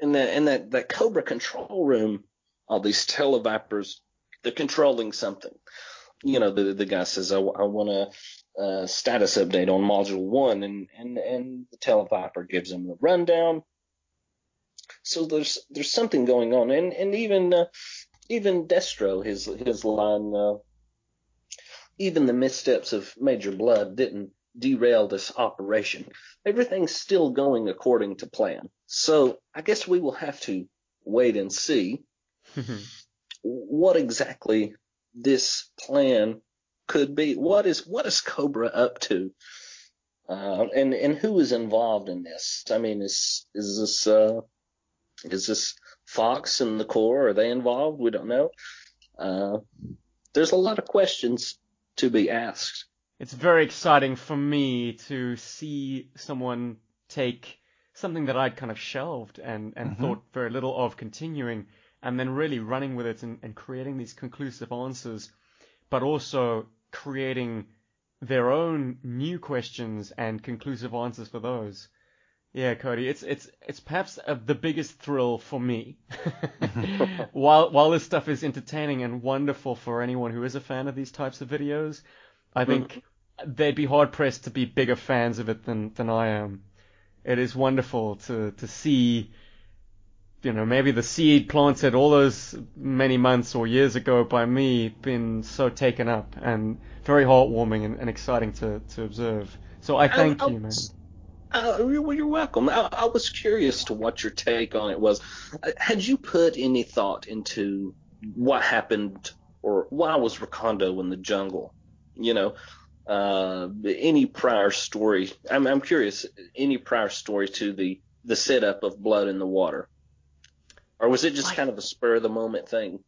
in the in that that Cobra control room, all these televipers, they're controlling something. You know, the the guy says, "I, I want a status update on Module One," and and and the televiper gives him the rundown. So there's there's something going on, and and even uh, even Destro, his his line, uh, even the missteps of Major Blood didn't derail this operation. Everything's still going according to plan. So I guess we will have to wait and see (laughs) what exactly this plan could be. What is what is Cobra up to? Uh, and and who is involved in this? I mean, is is this uh, is this Fox and the Corps? Are they involved? We don't know. Uh, there's a lot of questions to be asked. It's very exciting for me to see someone take something that I'd kind of shelved and, and Mhm. thought very little of continuing and then really running with it and, and creating these conclusive answers, but also creating their own new questions and conclusive answers for those. Yeah, Cody, it's it's it's perhaps uh, the biggest thrill for me. (laughs) (laughs) while while this stuff is entertaining and wonderful for anyone who is a fan of these types of videos, I think they'd be hard pressed to be bigger fans of it than than I am. It is wonderful to to see, you know, maybe the seed planted all those many months or years ago by me been so taken up and very heartwarming and, and exciting to to observe. So I thank I- I you, man. Uh, you're, you're welcome. I, I was curious to what your take on it was. Had you put any thought into what happened or why was Recondo in the jungle? You know, uh, any prior story? I'm, I'm curious. Any prior story to the the setup of Blood in the Water, or was it just I- kind of a spur of the moment thing?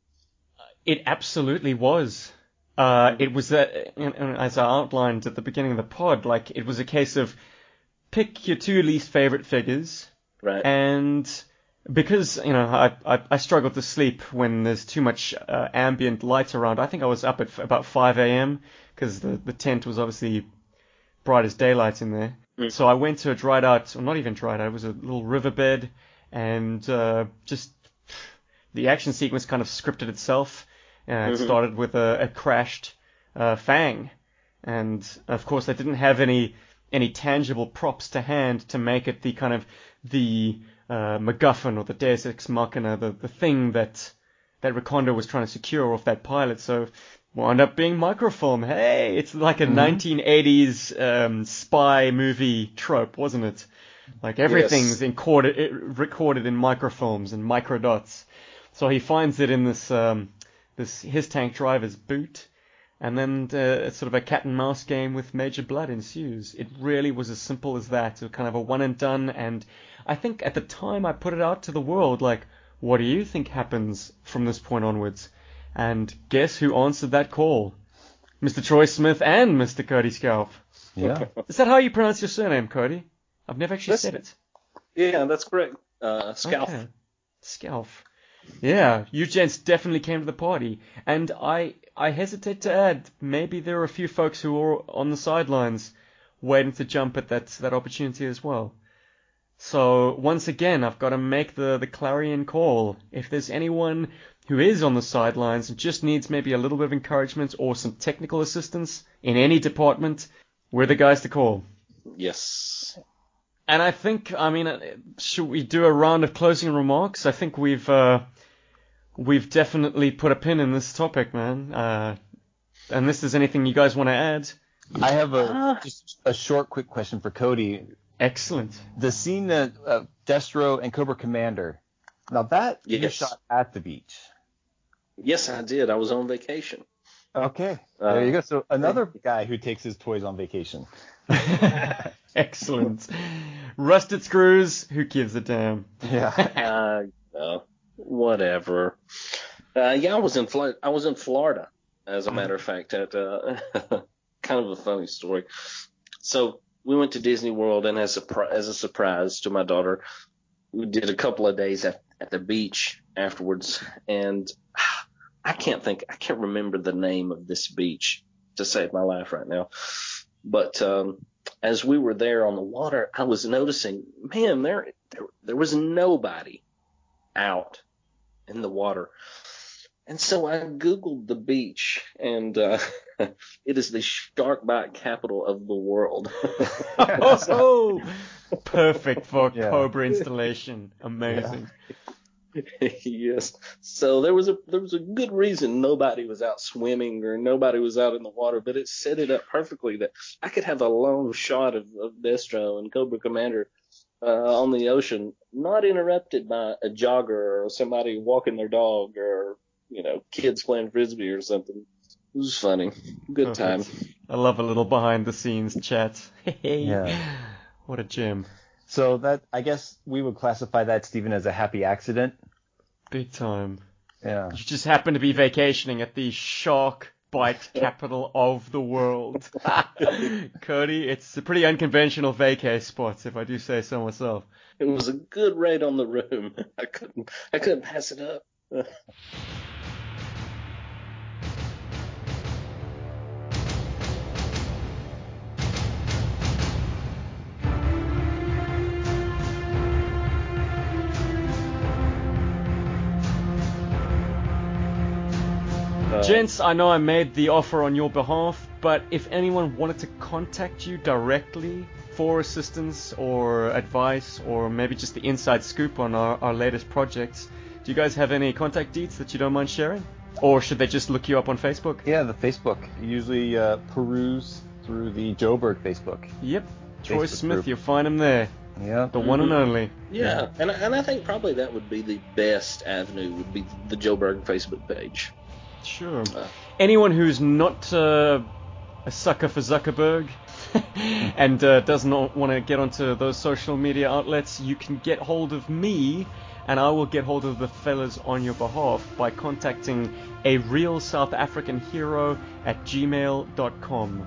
It absolutely was. Uh, it was that, and- and as I outlined at the beginning of the pod, like it was a case of pick your two least favorite figures, Right. and because you know I, I I struggle to sleep when there's too much uh, ambient light around. I think I was up at f- about 5 a.m. because the the tent was obviously bright as daylight in there. Mm. So I went to a dried out, or not even dried out, it was a little riverbed, and uh, just the action sequence kind of scripted itself. Uh, it Mhm. started with a, a crashed uh, Fang, and of course they didn't have any any tangible props to hand to make it the kind of the uh, MacGuffin or the Deus Ex Machina, the the thing that that Recondo was trying to secure off that pilot. So wound up being microfilm. Hey, it's like a Mhm. 1980s um, spy movie trope, wasn't it? Like everything's encoded, it, recorded in microfilms and microdots. So he finds it in this um, this his tank driver's boot, and then uh, sort of a cat and mouse game with Major Blood ensues. It really was as simple as that. It was kind of a one and done. And I think at the time I put it out to the world, like, what do you think happens from this point onwards? And guess who answered that call? Mr. Troy Smith and Mr. Cody Scalf. Yeah. (laughs) Is that how you pronounce your surname, Cody? I've never actually That's- said it. Yeah, that's correct. Uh, Scalf. Okay. Scalf. Yeah, you gents definitely came to the party, and I I hesitate to add maybe there are a few folks who are on the sidelines waiting to jump at that that opportunity as well. So once again, I've got to make the the clarion call. If there's anyone who is on the sidelines and just needs maybe a little bit of encouragement or some technical assistance in any department, we're the guys to call. Yes. And I think, I mean, uh, should we do a round of closing remarks? I think we've uh, we've definitely put a pin in this topic, man. Uh, unless there's anything you guys want to add. I have a Ah. just a short, quick question for Cody. Excellent. The scene that uh, Destro and Cobra Commander. Now that you shot at the beach. Yes, I did. I was on vacation. Okay. Uh, there you go. So another guy who takes his toys on vacation. (laughs) Excellent. Rusted screws. Who gives a damn? Yeah. (laughs) Uh, no, whatever. Uh, yeah, I was in Florida. I was in Florida, as a matter of fact. At uh, (laughs) kind of a funny story. So we went to Disney World, and as a as a surprise to my daughter, we did a couple of days at at the beach afterwards, and (sighs) I can't think, I can't remember the name of this beach to save my life right now. But um, as we were there on the water, I was noticing, man, there there, there was nobody out in the water. And so I Googled the beach, and uh, (laughs) it is the shark bite capital of the world. (laughs) oh, perfect for Yeah. Cobra installation. Amazing. (laughs) yes. So there was a there was a good reason nobody was out swimming or nobody was out in the water, but it set it up perfectly that I could have a long shot of, of Destro and Cobra Commander uh, on the ocean, not interrupted by a jogger or somebody walking their dog or you know kids playing frisbee or something. It was funny, good time. I love a little behind the scenes chat. (laughs) Yeah. What a gem. So that I guess we would classify that Stephen as a happy accident. Big time. Yeah. You just happen to be vacationing at the shark bite (laughs) capital of the world. (laughs) Cody, it's a pretty unconventional vacay spot, if I do say so myself. It was a good rate on the room. (laughs) I couldn't I couldn't pass it up. Gents, I know I made the offer on your behalf, but if anyone wanted to contact you directly for assistance or advice or maybe just the inside scoop on our, our latest projects, do you guys have any contact deets that you don't mind sharing? Or should they just look you up on Facebook? Yeah, the Facebook. Usually uh, peruse through the Joburg Facebook. Yep. Troy Facebook Smith, group. you'll find him there. Yeah. The one and Mhm. only. Yeah, and I- and I think probably that would be the best avenue would be the Joburg Facebook page. Sure. Uh. Anyone who's not uh, a sucker for Zuckerberg (laughs) and uh, does not want to get onto those social media outlets, you can get hold of me and I will get hold of the fellas on your behalf by contacting a real South African hero at gmail.com.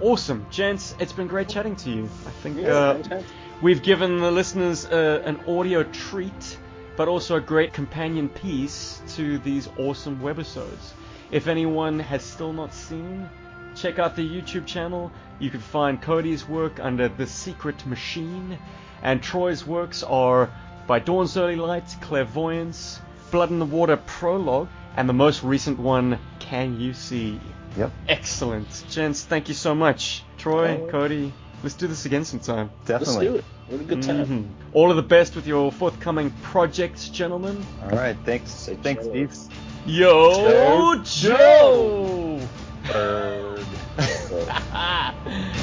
Awesome, gents. It's been great chatting to you. I think uh. We've given the listeners uh, an audio treat, but also a great companion piece to these awesome webisodes. If anyone has still not seen, check out the YouTube channel. You can find Cody's work under The Secret Machine, and Troy's works are By Dawn's Early Light, Clairvoyance, Blood in the Water Prologue, and the most recent one, Can You See? Yep. Excellent. Gents, thank you so much. Troy, Oh. Cody, let's do this again sometime. Definitely. Let's do it. What a good time. Mhm. All of the best with your forthcoming projects, gentlemen. All right. Thanks. Thanks, cheers. Yo, Joe. Bird. (laughs)